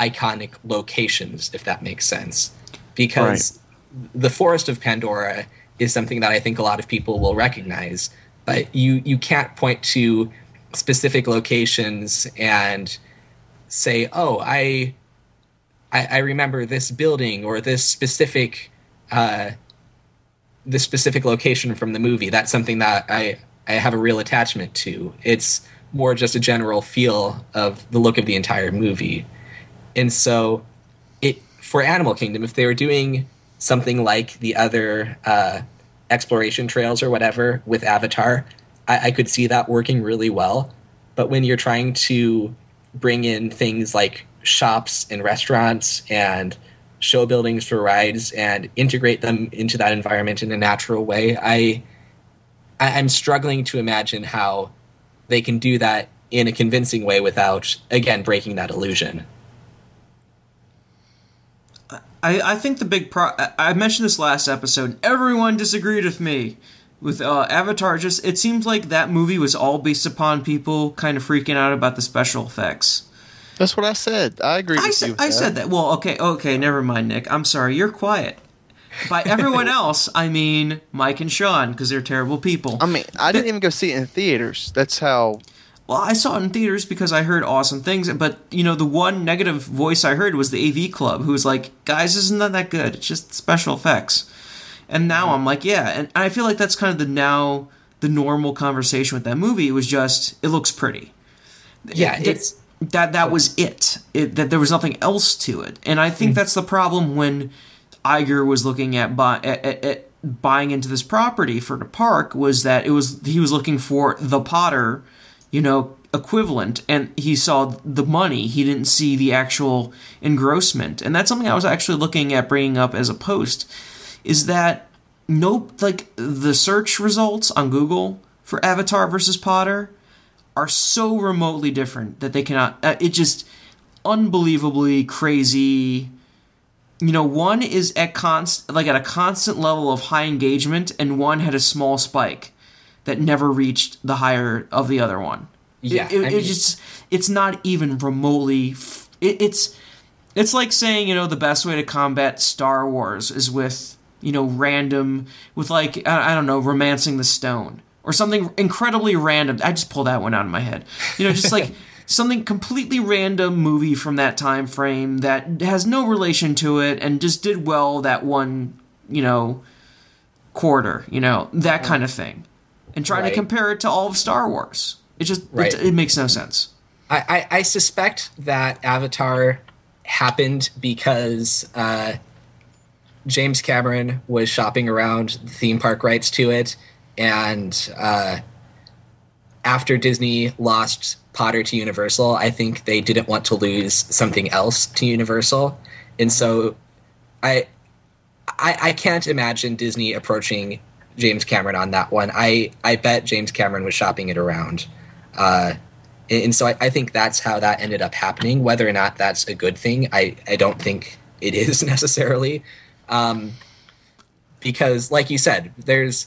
iconic locations, if that makes sense. Because right. the Forest of Pandora is something that I think a lot of people will recognize, but you you can't point to specific locations and say, "Oh, I I, I remember this building or this specific uh, this specific location from the movie. That's something that I I have a real attachment to. It's more just a general feel of the look of the entire movie, and so it for Animal Kingdom if they were doing something like the other uh, exploration trails or whatever with Avatar, I, I could see that working really well. But when you're trying to bring in things like shops and restaurants and show buildings for rides and integrate them into that environment in a natural way. I I'm struggling to imagine how they can do that in a convincing way without again breaking that illusion. I, I think the big pro I mentioned this last episode. Everyone disagreed with me with uh, Avatar. Just it seems like that movie was all based upon people kind of freaking out about the special effects. That's what I said. I agree. I said. I that. said that. Well, okay, okay. Never mind, Nick. I'm sorry. You're quiet. By everyone else, I mean Mike and Sean because they're terrible people. I mean, I didn't even go see it in theaters. That's how. well, I saw it in theaters because I heard awesome things, but you know, the one negative voice I heard was the AV Club, who was like, "Guys, isn't that that good? It's just special effects." And now I'm like, yeah, and I feel like that's kind of the now the normal conversation with that movie. It was just it looks pretty. Yeah, It- it's that that was it. it. That there was nothing else to it, and I think mm. that's the problem when Iger was looking at, buy, at, at, at buying into this property for the park was that it was he was looking for the Potter, you know, equivalent, and he saw the money. He didn't see the actual engrossment, and that's something I was actually looking at bringing up as a post. Is that nope? Like the search results on Google for Avatar versus Potter are so remotely different that they cannot. Uh, it just unbelievably crazy. You know, one is at const like at a constant level of high engagement, and one had a small spike that never reached the higher of the other one. Yeah, it, I it mean- just it's not even remotely. F- it, it's it's like saying you know the best way to combat Star Wars is with you know random with like I, I don't know romancing the stone or something incredibly random. I just pulled that one out of my head. You know, just like something completely random movie from that time frame that has no relation to it and just did well that one you know quarter. You know that kind of thing, and trying Right. to compare it to all of Star Wars. It just Right. it, it makes no sense. I, I, I suspect that Avatar happened because uh, James Cameron was shopping around theme park rights to it, and uh, after Disney lost Potter to Universal, I think they didn't want to lose something else to Universal, and so I I, I can't imagine Disney approaching James Cameron on that one. I, I bet James Cameron was shopping it around. Uh, and, so I, I think that's how that ended up happening. Whether or not that's a good thing, I, I don't think it is necessarily. Um, because, like you said, there's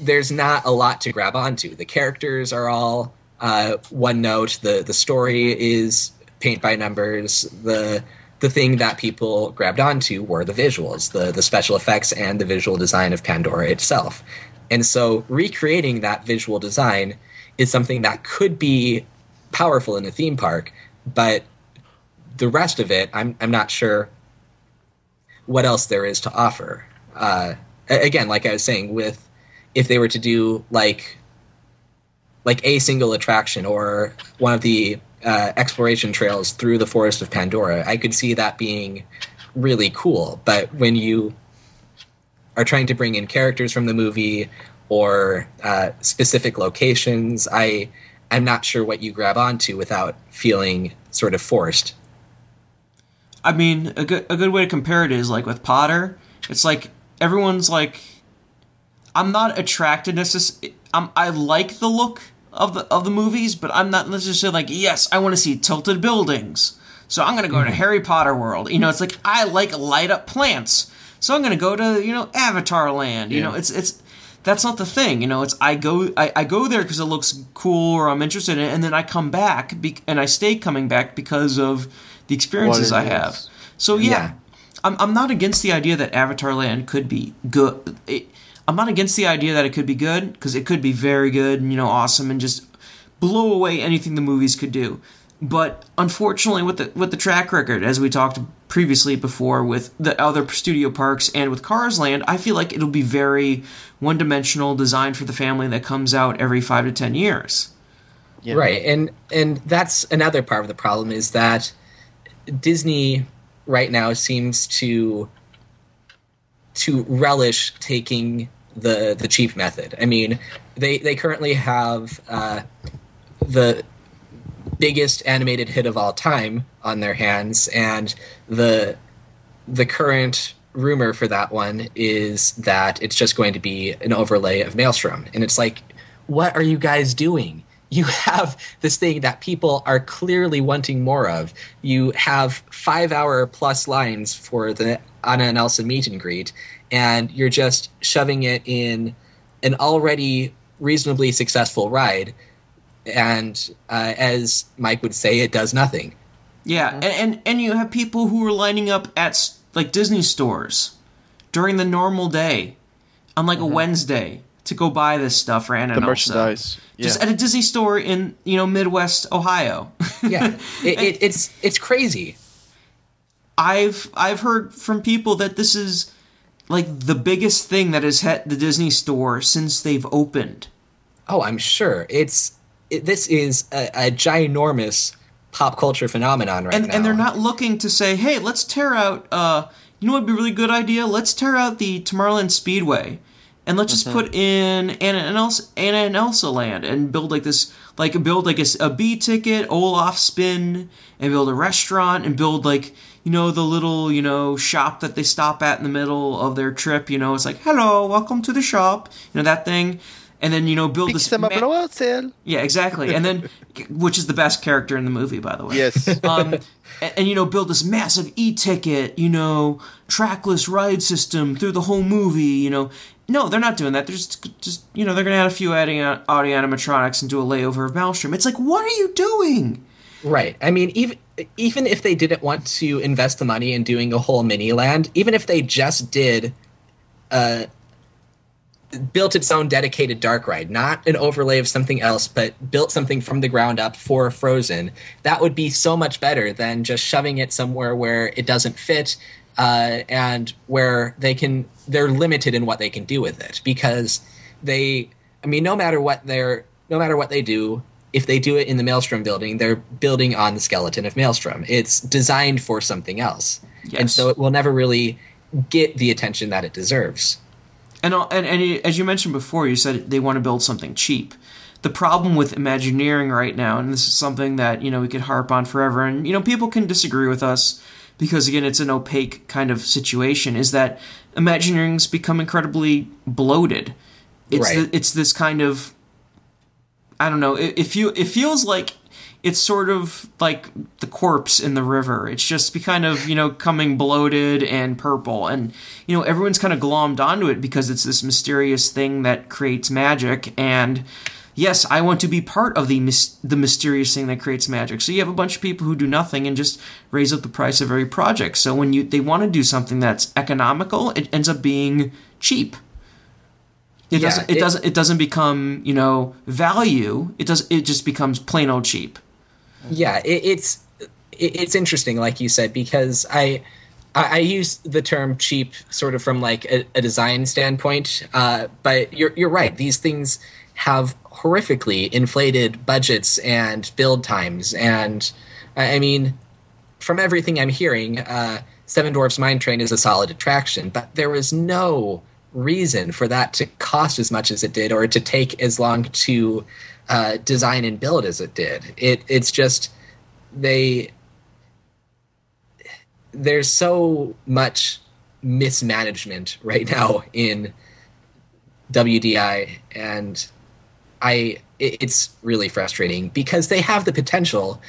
there's not a lot to grab onto. The characters are all uh, one note. The the story is paint by numbers. The the thing that people grabbed onto were the visuals, the the special effects, and the visual design of Pandora itself. And so recreating that visual design is something that could be powerful in a theme park, but the rest of it, I'm I'm not sure what else there is to offer. Uh, again, like I was saying, with if they were to do like like a single attraction or one of the uh, exploration trails through the forest of Pandora, I could see that being really cool. But when you are trying to bring in characters from the movie or uh, specific locations, I I'm not sure what you grab onto without feeling sort of forced. I mean, a good a good way to compare it is like with Potter. It's like everyone's like, I'm not attracted necessarily. I like the look of the of the movies, but I'm not necessarily like, yes, I want to see tilted buildings. So I'm gonna go to Harry Potter World. You know, it's like I like light up plants. So I'm gonna go to you know Avatar Land. You know, it's it's that's not the thing. You know, it's I go I, I go there because it looks cool or I'm interested in it, and then I come back be, and I stay coming back because of the experiences I have. So yeah, Yeah. I'm I'm not against the idea that Avatar Land could be good. It, I'm not against the idea that it could be good because it could be very good and you know awesome and just blow away anything the movies could do. But unfortunately, with the with the track record, as we talked previously before with the other studio parks and with Cars Land, I feel like it'll be very one dimensional, designed for the family that comes out every five to ten years. Yeah. Right, and and that's another part of the problem is that Disney right now seems to to relish taking the the cheap method. I mean, they they currently have uh, the biggest animated hit of all time on their hands, and the the current rumor for that one is that it's just going to be an overlay of Maelstrom, and it's like, what are you guys doing? You have this thing that people are clearly wanting more of. You have five hour plus lines for the Anna and Elsa meet and greet, and you're just shoving it in an already reasonably successful ride. And uh, as Mike would say, it does nothing. Yeah, and, and and you have people who are lining up at like Disney stores during the normal day on like a Wednesday to go buy this stuff, Ran The and merchandise. Yeah. Just at a Disney store in you know Midwest Ohio. Yeah, it, it, it's it's crazy. I've I've heard from people that this is like the biggest thing that has hit the Disney store since they've opened. Oh, I'm sure it's it, this is a, a ginormous pop culture phenomenon right and now. and they're not looking to say, "Hey, let's tear out uh you know what would be a really good idea? Let's tear out the Tomorrowland Speedway and let's just put in Anna and Elsa Anna and Elsa Land and build like this like build like a, s- a B ticket, Olaf spin and build a restaurant and build like you know the little you know shop that they stop at in the middle of their trip. You know, it's like hello, welcome to the shop. You know that thing, and then you know build Pick this. some up ma- in a wild sale. yeah, exactly, and then which is the best character in the movie, by the way Yes. um, and, and, you know build this massive e-ticket you know trackless ride system through the whole movie you know no they're not doing that they're just just you know they're gonna add a few audio, audio animatronics and do a layover of maelstrom it's like what are you doing Right. I mean, even even if they didn't want to invest the money in doing a whole mini land, even if they just did, uh, built its own dedicated dark ride, not an overlay of something else, but built something from the ground up for Frozen, that would be so much better than just shoving it somewhere where it doesn't fit. Uh, and where they can, they're limited in what they can do with it because they, I mean, no matter what they're, no matter what they do, if they do it in the Maelstrom building, they're building on the skeleton of Maelstrom. It's designed for something else, and so it will never really get the attention that it deserves. and, and and as you mentioned before you said they want to build something cheap the problem with imagineering right now and this is something that you know we could harp on forever and you know people can disagree with us because again it's an opaque kind of situation is that imagineering's become incredibly bloated it's Right. the, it's this kind of I don't know. It, it feel it feels like it's sort of like the corpse in the river. It's just kind of you know coming bloated and purple, and you know everyone's kind of glommed onto it because it's this mysterious thing that creates magic. And yes, I want to be part of the mys- the mysterious thing that creates magic. So you have a bunch of people who do nothing and just raise up the price of every project. So when you they want to do something that's economical, it ends up being cheap. It Yeah, doesn't. It, it- doesn't. It doesn't become you know value. It does. It just becomes plain old cheap. Yeah, it, it's it, it's interesting, like you said, because I. I I use the term cheap sort of from like a, a design standpoint, uh, but you're you're right. These things have horrifically inflated budgets and build times, and I I mean, from everything I'm hearing, uh, Seven Dwarfs Mine Train is a solid attraction, but there was no reason for that to cost as much as it did or to take as long to uh, design and build as it did. It it's just they there's so much mismanagement right now in WDI and I it- it's really frustrating because they have the potential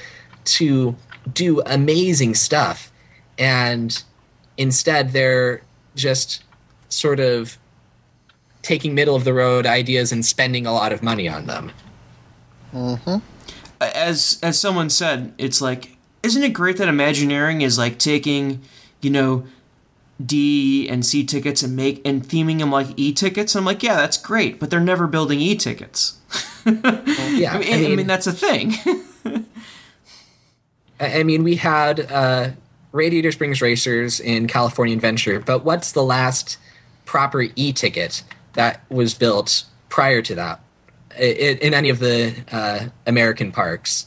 to do amazing stuff and instead they're just sort of taking middle of the road ideas and spending a lot of money on them. As as someone said, it's like, isn't it great that Imagineering is like taking, you know, D and C tickets and make and theming them like E tickets? I'm like, yeah, that's great, but they're never building E tickets. Yeah, I mean, I mean, that's a thing. I I mean, we had uh, Radiator Springs Racers in California Adventure, but what's the last proper e-ticket that was built prior to that I- i- in any of the uh, American parks?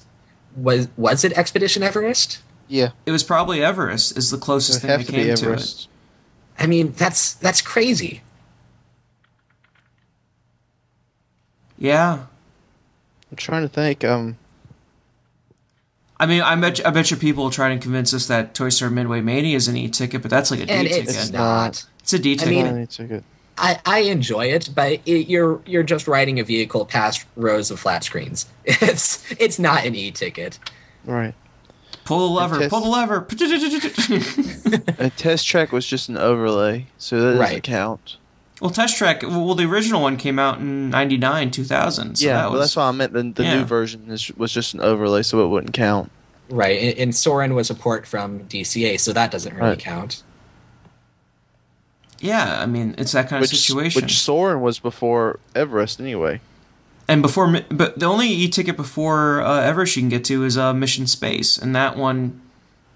Was was it Expedition Everest? Yeah. it was probably Everest is the closest thing have they to be came to it. Everest. I mean, that's that's crazy. Yeah. I'm trying to think. Um, I mean, I bet I bet you people will try to convince us that Toy Story Midway Mania is an e-ticket, but that's like a D-ticket. it's It's not. Not. It's a D I ticket. mean- I need to. I, I enjoy it, but it, you're you're just riding a vehicle past rows of flat screens. It's it's not an e-ticket. Right. pull the lever, test- pull the lever. A test track was just an overlay, so that doesn't Right. count. well, Test Track. Well, the original one came out in '99, 2000. So yeah, that well, that's why I meant the, the yeah. new version is, was just an overlay, so it wouldn't count. Right, and, and Soarin' was a port from DCA, so that doesn't really Right. count. Yeah, I mean it's that kind which of situation. which Soarin' was before Everest anyway. and before, but the only e-ticket before uh, Everest you can get to is uh, Mission Space, and that one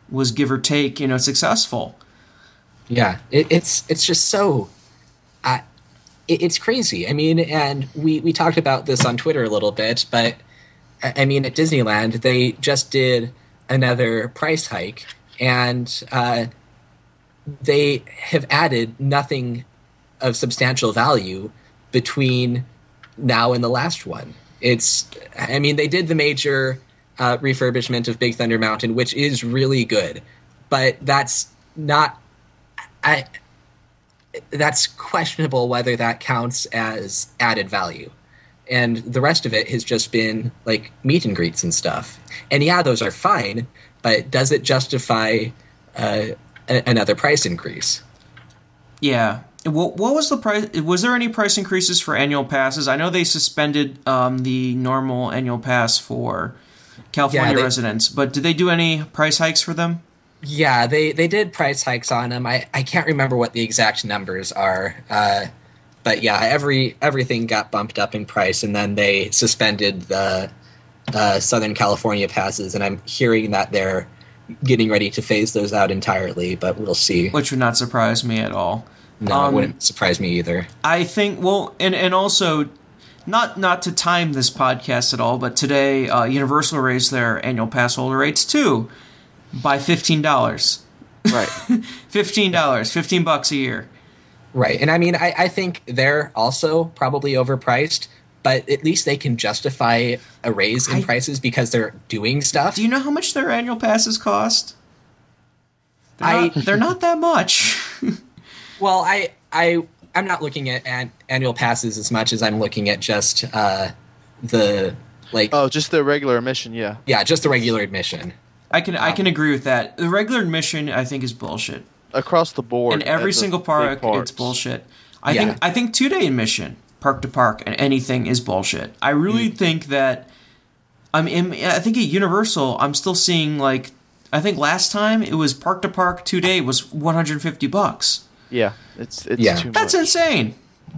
was give or take, you know, successful. Yeah, it, it's it's just so, I, it, it's crazy. I mean, and we we talked about this on Twitter a little bit, but I I mean, at Disneyland they just did another price hike, and uh, they have added nothing of substantial value between now and the last one. It's, I mean, they did the major uh, refurbishment of Big Thunder Mountain, which is really good, but that's not. I. That's questionable whether that counts as added value, and the rest of it has just been like meet and greets and stuff. And yeah, those are fine, but does it justify uh, a- another price increase? Yeah. What, what was the price? Was there any price increases for annual passes? I know they suspended um, the normal annual pass for California Yeah, they- residents, but did they do any price hikes for them? Yeah, they they did price hikes on them. I, I can't remember what the exact numbers are, uh, but yeah, every everything got bumped up in price, and then they suspended the uh, Southern California passes, and I'm hearing that they're getting ready to phase those out entirely. But we'll see. Which would not surprise me at all. No, Um, it wouldn't surprise me either. I think well, and and also, not not to time this podcast at all, but today uh, Universal raised their annual pass holder rates too by fifteen dollars. Right. Fifteen dollars, fifteen bucks a year. Right, and I mean, I, I think they're also probably overpriced, but at least they can justify a raise in I- prices because they're doing stuff. Do you know how much their annual passes cost? They're, I- not, they're not that much. Well, I I I'm not looking at an, annual passes as much as I'm looking at just uh, the like oh, just the regular admission, yeah. yeah, just the regular admission. I can I can agree with that. The regular admission I think is bullshit. Across the board. In every single park, parks. it's bullshit. I Yeah. think I think two day admission, park to park, and anything is bullshit. I really Mm. think that. I'm in. I think at Universal, I'm still seeing like. I think last time it was park to park two day was 150 bucks. Yeah, it's it's Yeah. too That's much. insane.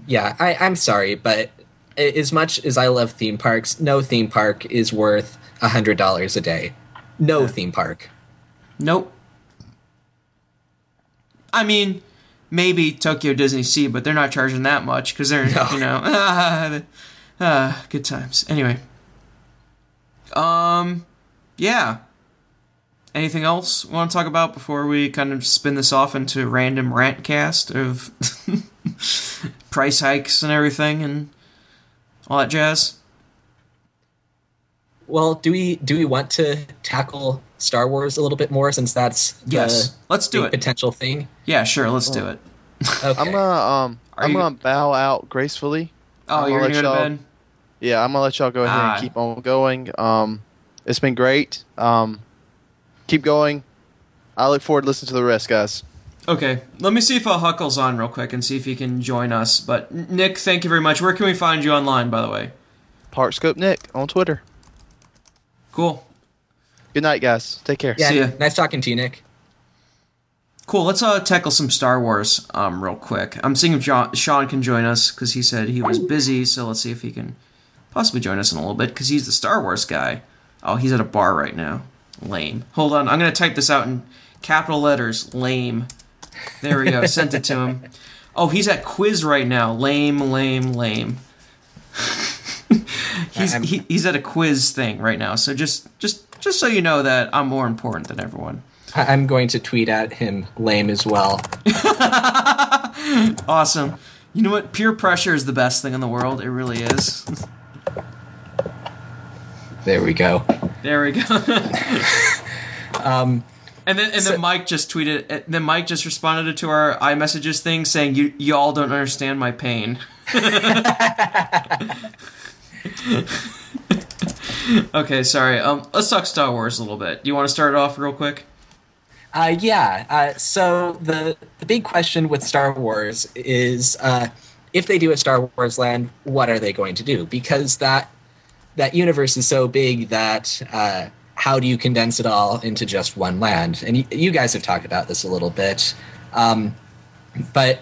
Yeah, I I'm sorry, but as much as I love theme parks, no theme park is worth a hundred dollars a day. No theme park. Nope. I mean, maybe Tokyo Disney Sea, but they're not charging that much because they're No. you know ah, ah, good times. Anyway, um, yeah. Anything else we want to talk about before we kind of spin this off into random rant cast of price hikes and everything and all that jazz? Well, do we do we want to tackle Star Wars a little bit more since that's the Yes, let's do big it. potential thing? Yeah, sure, let's do it. Okay. I'm gonna um Are I'm you- gonna bow out gracefully. Oh, I'm you're gonna gonna go to bed. Yeah, I'm gonna let y'all go ahead Ah. and keep on going. Um, it's been great. Um, keep going. I look forward to listening to the rest, guys. Okay, let me see if uh, Huckle's on real quick and see if he can join us. But Nick, thank you very much. Where can we find you online, by the way? Parkscope Nick on Twitter. Cool, Good night, guys. Take care. yeah, See ya. nice talking to you, Nick. cool. Let's uh tackle some Star Wars um real quick. I'm seeing if John, Sean can join us because he said he was busy. So let's see if he can possibly join us in a little bit because he's the Star Wars guy. Oh, he's at a bar right now. Lame. Hold on, I'm gonna type this out in capital letters. Lame. There we go. Sent it to him. Oh, he's at quiz right now. Lame, lame, lame. he's he, he's at a quiz thing right now. So just just just so you know that I'm more important than everyone. I'm going to tweet at him lame as well. Awesome. You know what? Peer pressure is the best thing in the world. It really is. There we go. There we go. Um, And then and So- then Mike just tweeted. uh, Then Mike just responded to our iMessages thing saying, "You y'all don't understand my pain." okay, sorry. Um, let's talk Star Wars a little bit. Do you want to start it off real quick? Uh, yeah. Uh, so the the big question with Star Wars is, uh, if they do a Star Wars land, what are they going to do? Because that that universe is so big that uh, how do you condense it all into just one land? And y- you guys have talked about this a little bit, um, but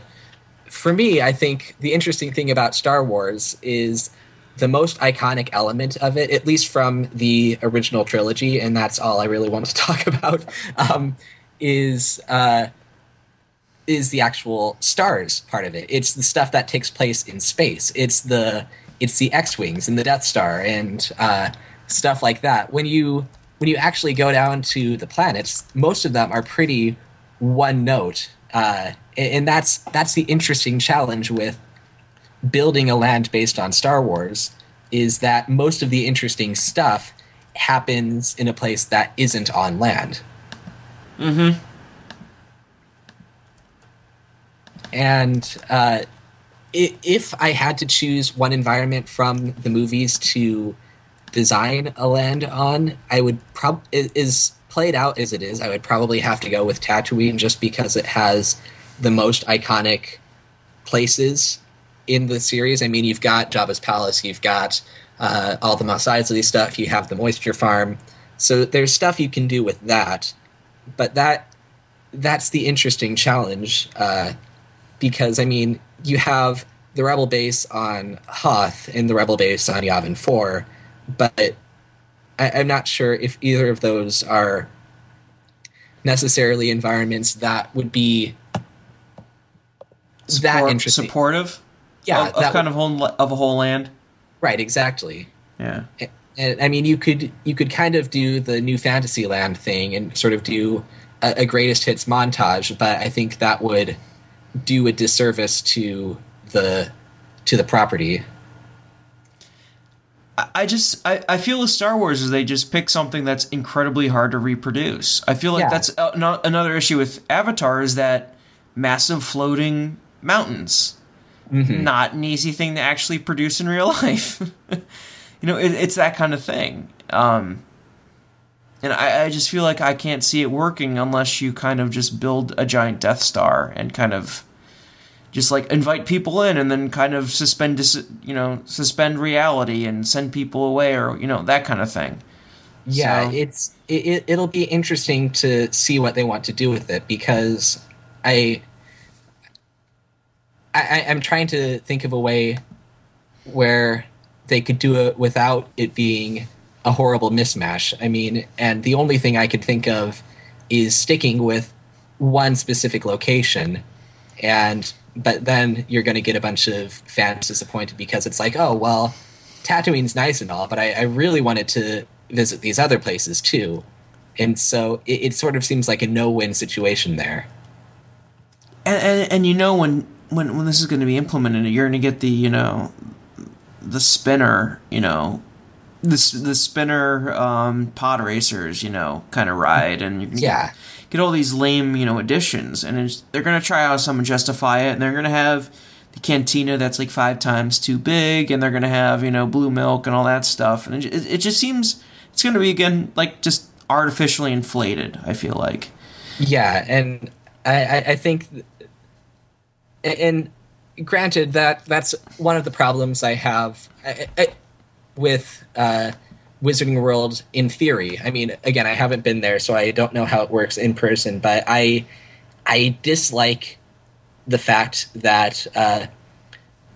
for me, I think the interesting thing about Star Wars is the most iconic element of it, at least from the original trilogy, and that's all I really want to talk about, um, is uh, is the actual stars part of it. It's the stuff that takes place in space. It's the it's the X wings and the Death Star and uh, stuff like that. When you when you actually go down to the planets, most of them are pretty one note, uh, and, that's that's the interesting challenge with building a land based on Star Wars is that most of the interesting stuff happens in a place that isn't on land. Mm-hmm. And uh, if I had to choose one environment from the movies to design a land on, I would probably is played out as it is. I would probably have to go with Tatooine just because it has the most iconic places in the series. I mean, you've got Jabba's palace, you've got uh, all the Mos Eisley stuff, you have the moisture farm. So there's stuff you can do with that, but that that's the interesting challenge uh, because I mean, you have the rebel base on Hoth and the rebel base on Yavin Four, but I, I'm not sure if either of those are necessarily environments that would be that Support- interesting. supportive. Yeah, of, of kind would- of whole of a whole land. right, exactly. Yeah. And, I mean, you could you could kind of do the new Fantasyland thing and sort of do a, a greatest hits montage, but I think that would do a disservice to the to the property. I- just I, I feel with Star Wars is they just pick something that's incredibly hard to reproduce. I feel like Yeah. that's uh, no, another issue with Avatar is that massive floating mountains, not an easy thing to actually produce in real life. you know, it, it's that kind of thing. Um, and I, I just feel like I can't see it working unless you kind of just build a giant Death Star and kind of just like invite people in and then kind of suspend dis- you know suspend reality and send people away or you know that kind of thing Yeah, So- it's it, it, it'll be interesting to see what they want to do with it because I, I I'm trying to think of a way where they could do it without it being a horrible mismatch. I mean, and the only thing I could think of is sticking with one specific location and but then you're going to get a bunch of fans disappointed because it's like, oh well, Tatooine's nice and all, but I, I really wanted to visit these other places too, and so it, it sort of seems like a no-win situation there. and and, and you know when when when this is going to be implemented you're going to get the you know the spinner you know the, the spinner um, pod racers you know kind of ride and you can Yeah. get all these lame you know additions and it's, they're going to try out some and justify it and they're going to have the cantina that's like five times too big and they're going to have you know blue milk and all that stuff and it, it, it just seems it's going to be again like just artificially inflated i feel like Yeah, and I, I, I think, th- and granted that that's one of the problems I have with uh, Wizarding World in theory. I mean, again, I haven't been there, so I don't know how it works in person. But I, I dislike the fact that uh,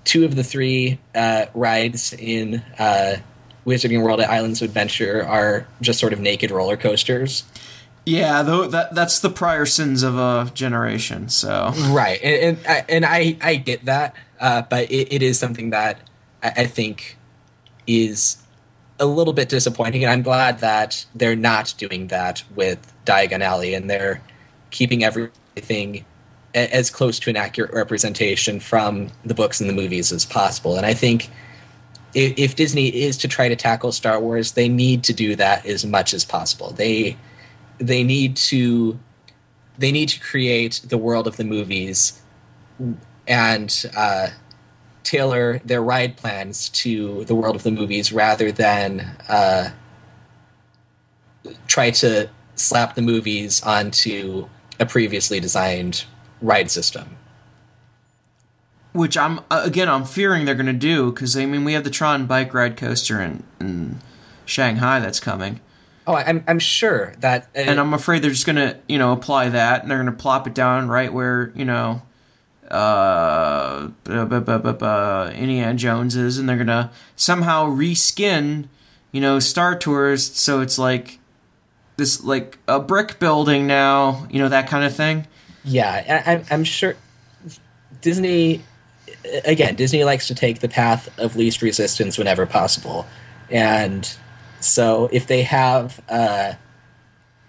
two of the three uh, rides in uh, Wizarding World at Islands of Adventure are just sort of naked roller coasters. Yeah though that that's the prior sins of a generation so right and and I, and I I get that, uh, but it, it is something that I, I think is a little bit disappointing, and I'm glad that they're not doing that with Diagon Alley, and they're keeping everything as close to an accurate representation from the books and the movies as possible. And I think if Disney is to try to tackle Star Wars, they need to do that as much as possible. They they need to they need to create the world of the movies and uh, tailor their ride plans to the world of the movies rather than uh, try to slap the movies onto a previously designed ride system. which I'm uh, again I'm fearing they're going to do because I mean we have the Tron bike ride coaster in, in Shanghai that's coming, Oh, I'm I'm sure that uh, and I'm afraid they're just going to you know apply that and they're going to plop it down right where you know uh, bu- bu- bu- bu- bu- Indiana Joneses, and they're gonna somehow reskin, you know, Star Tours, so it's like this like a brick building now, you know, that kind of thing. Yeah, I, I'm, I'm sure Disney. Again, Disney likes to take the path of least resistance whenever possible, and so if they have uh,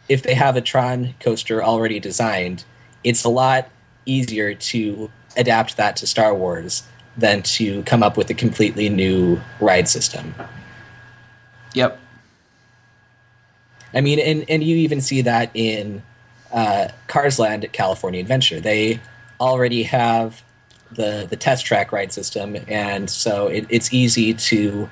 if they have a Tron coaster already designed, it's a lot easier to adapt that to Star Wars than to come up with a completely new ride system. Yep. I mean, and and you even see that in uh, Cars Land at California Adventure. They already have the the test track ride system, and so it, it's easy to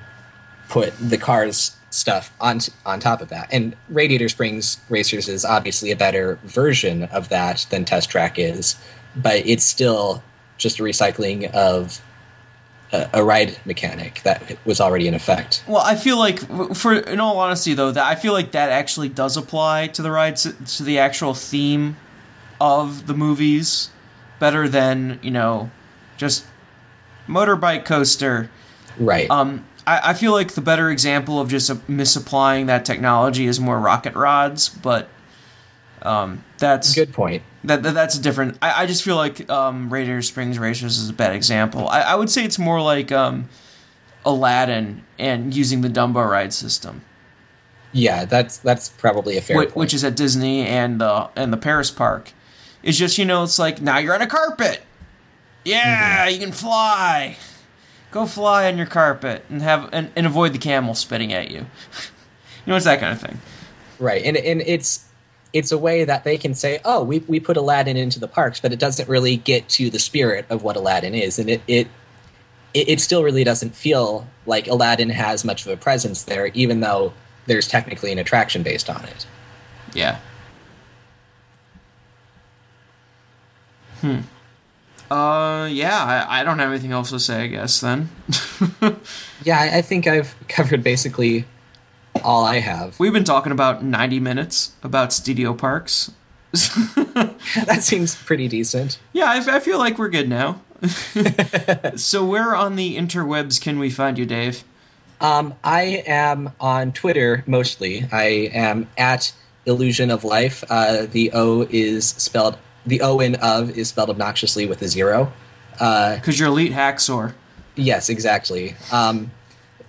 put the cars stuff on on top of that. And Radiator Springs Racers is obviously a better version of that than Test Track is, but it's still just a recycling of a, a ride mechanic that was already in effect. Well, I feel like, for in all honesty, though, that I feel like that actually does apply to the rides to the actual theme of the movies better than you know just motorbike coaster. Right. Um, I, I feel like the better example of just misapplying that technology is more rocket rods, but um, that's Good point. that, that that's a different. I, I just feel like um, Radiator Springs Racers is a bad example. I, I would say it's more like um, Aladdin and using the Dumbo ride system, Yeah, that's that's probably a fair point. which is at Disney and the and the Paris park. It's just you know it's like now you're on a carpet. Yeah, you can fly. Go fly on your carpet and have and, and avoid the camel spitting at you. you know it's that kind of thing. right, and and it's it's a way that they can say, oh, we we put Aladdin into the parks, but it doesn't really get to the spirit of what Aladdin is, and it it it, it still really doesn't feel like Aladdin has much of a presence there, even though there's technically an attraction based on it. Yeah. Hmm. Uh, yeah, I, I don't have anything else to say, I guess, then. Yeah, I, I think I've covered basically all I have. We've been talking about 90 minutes about studio parks. that seems pretty decent. Yeah, I, I feel like we're good now. so, where on the interwebs can we find you, Dave? Um, I am on Twitter mostly. I am at Illusion of Life. Uh, the O is spelled. The O in of is spelled obnoxiously with a zero. Uh, Because you're elite hacksaw. yes, exactly. Um,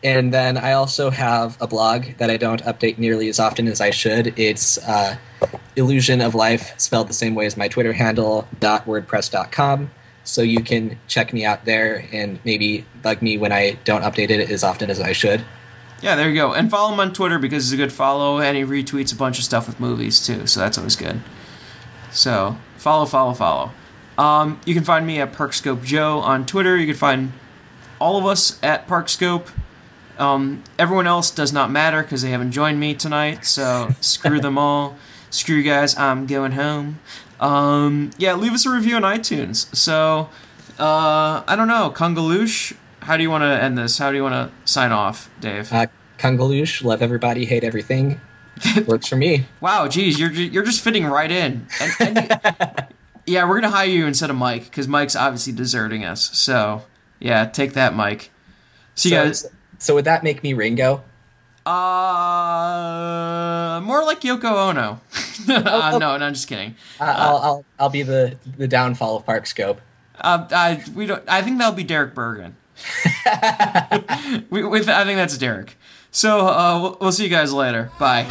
and then I also have a blog that I don't update nearly as often as I should. It's uh, Illusion of Life, spelled the same way as my Twitter handle, dot wordpress.com. So you can check me out there and maybe bug me when I don't update it as often as I should. Yeah, there you go. And follow him on Twitter because he's a good follow, and he retweets a bunch of stuff with movies too, so that's always good. So follow, follow, follow. Um, you can find me at Parkscope Joe on Twitter. You can find all of us at Parkscope. Um, everyone else does not matter because they haven't joined me tonight, so screw them all. Screw you guys. I'm going home. Um, yeah, leave us a review on iTunes. So, uh, I don't know, Kungaloosh. How do you want to end this? How do you want to sign off, Dave? Uh, Kungaloosh, love everybody, hate everything. Works for me. Wow, geez, you're you're just fitting right in. And, and you- yeah, we're gonna hire you instead of Mike because Mike's obviously deserting us. So yeah, take that, Mike. See you so, guys. so would that make me Ringo? Uh, more like Yoko Ono. uh, no, no, I'm just kidding. Uh, I'll, I'll I'll be the the downfall of Parkscope. Uh, I we don't. I think that'll be Derek Bergen. we, with I think that's Derek. So uh, we'll, we'll see you guys later. Bye.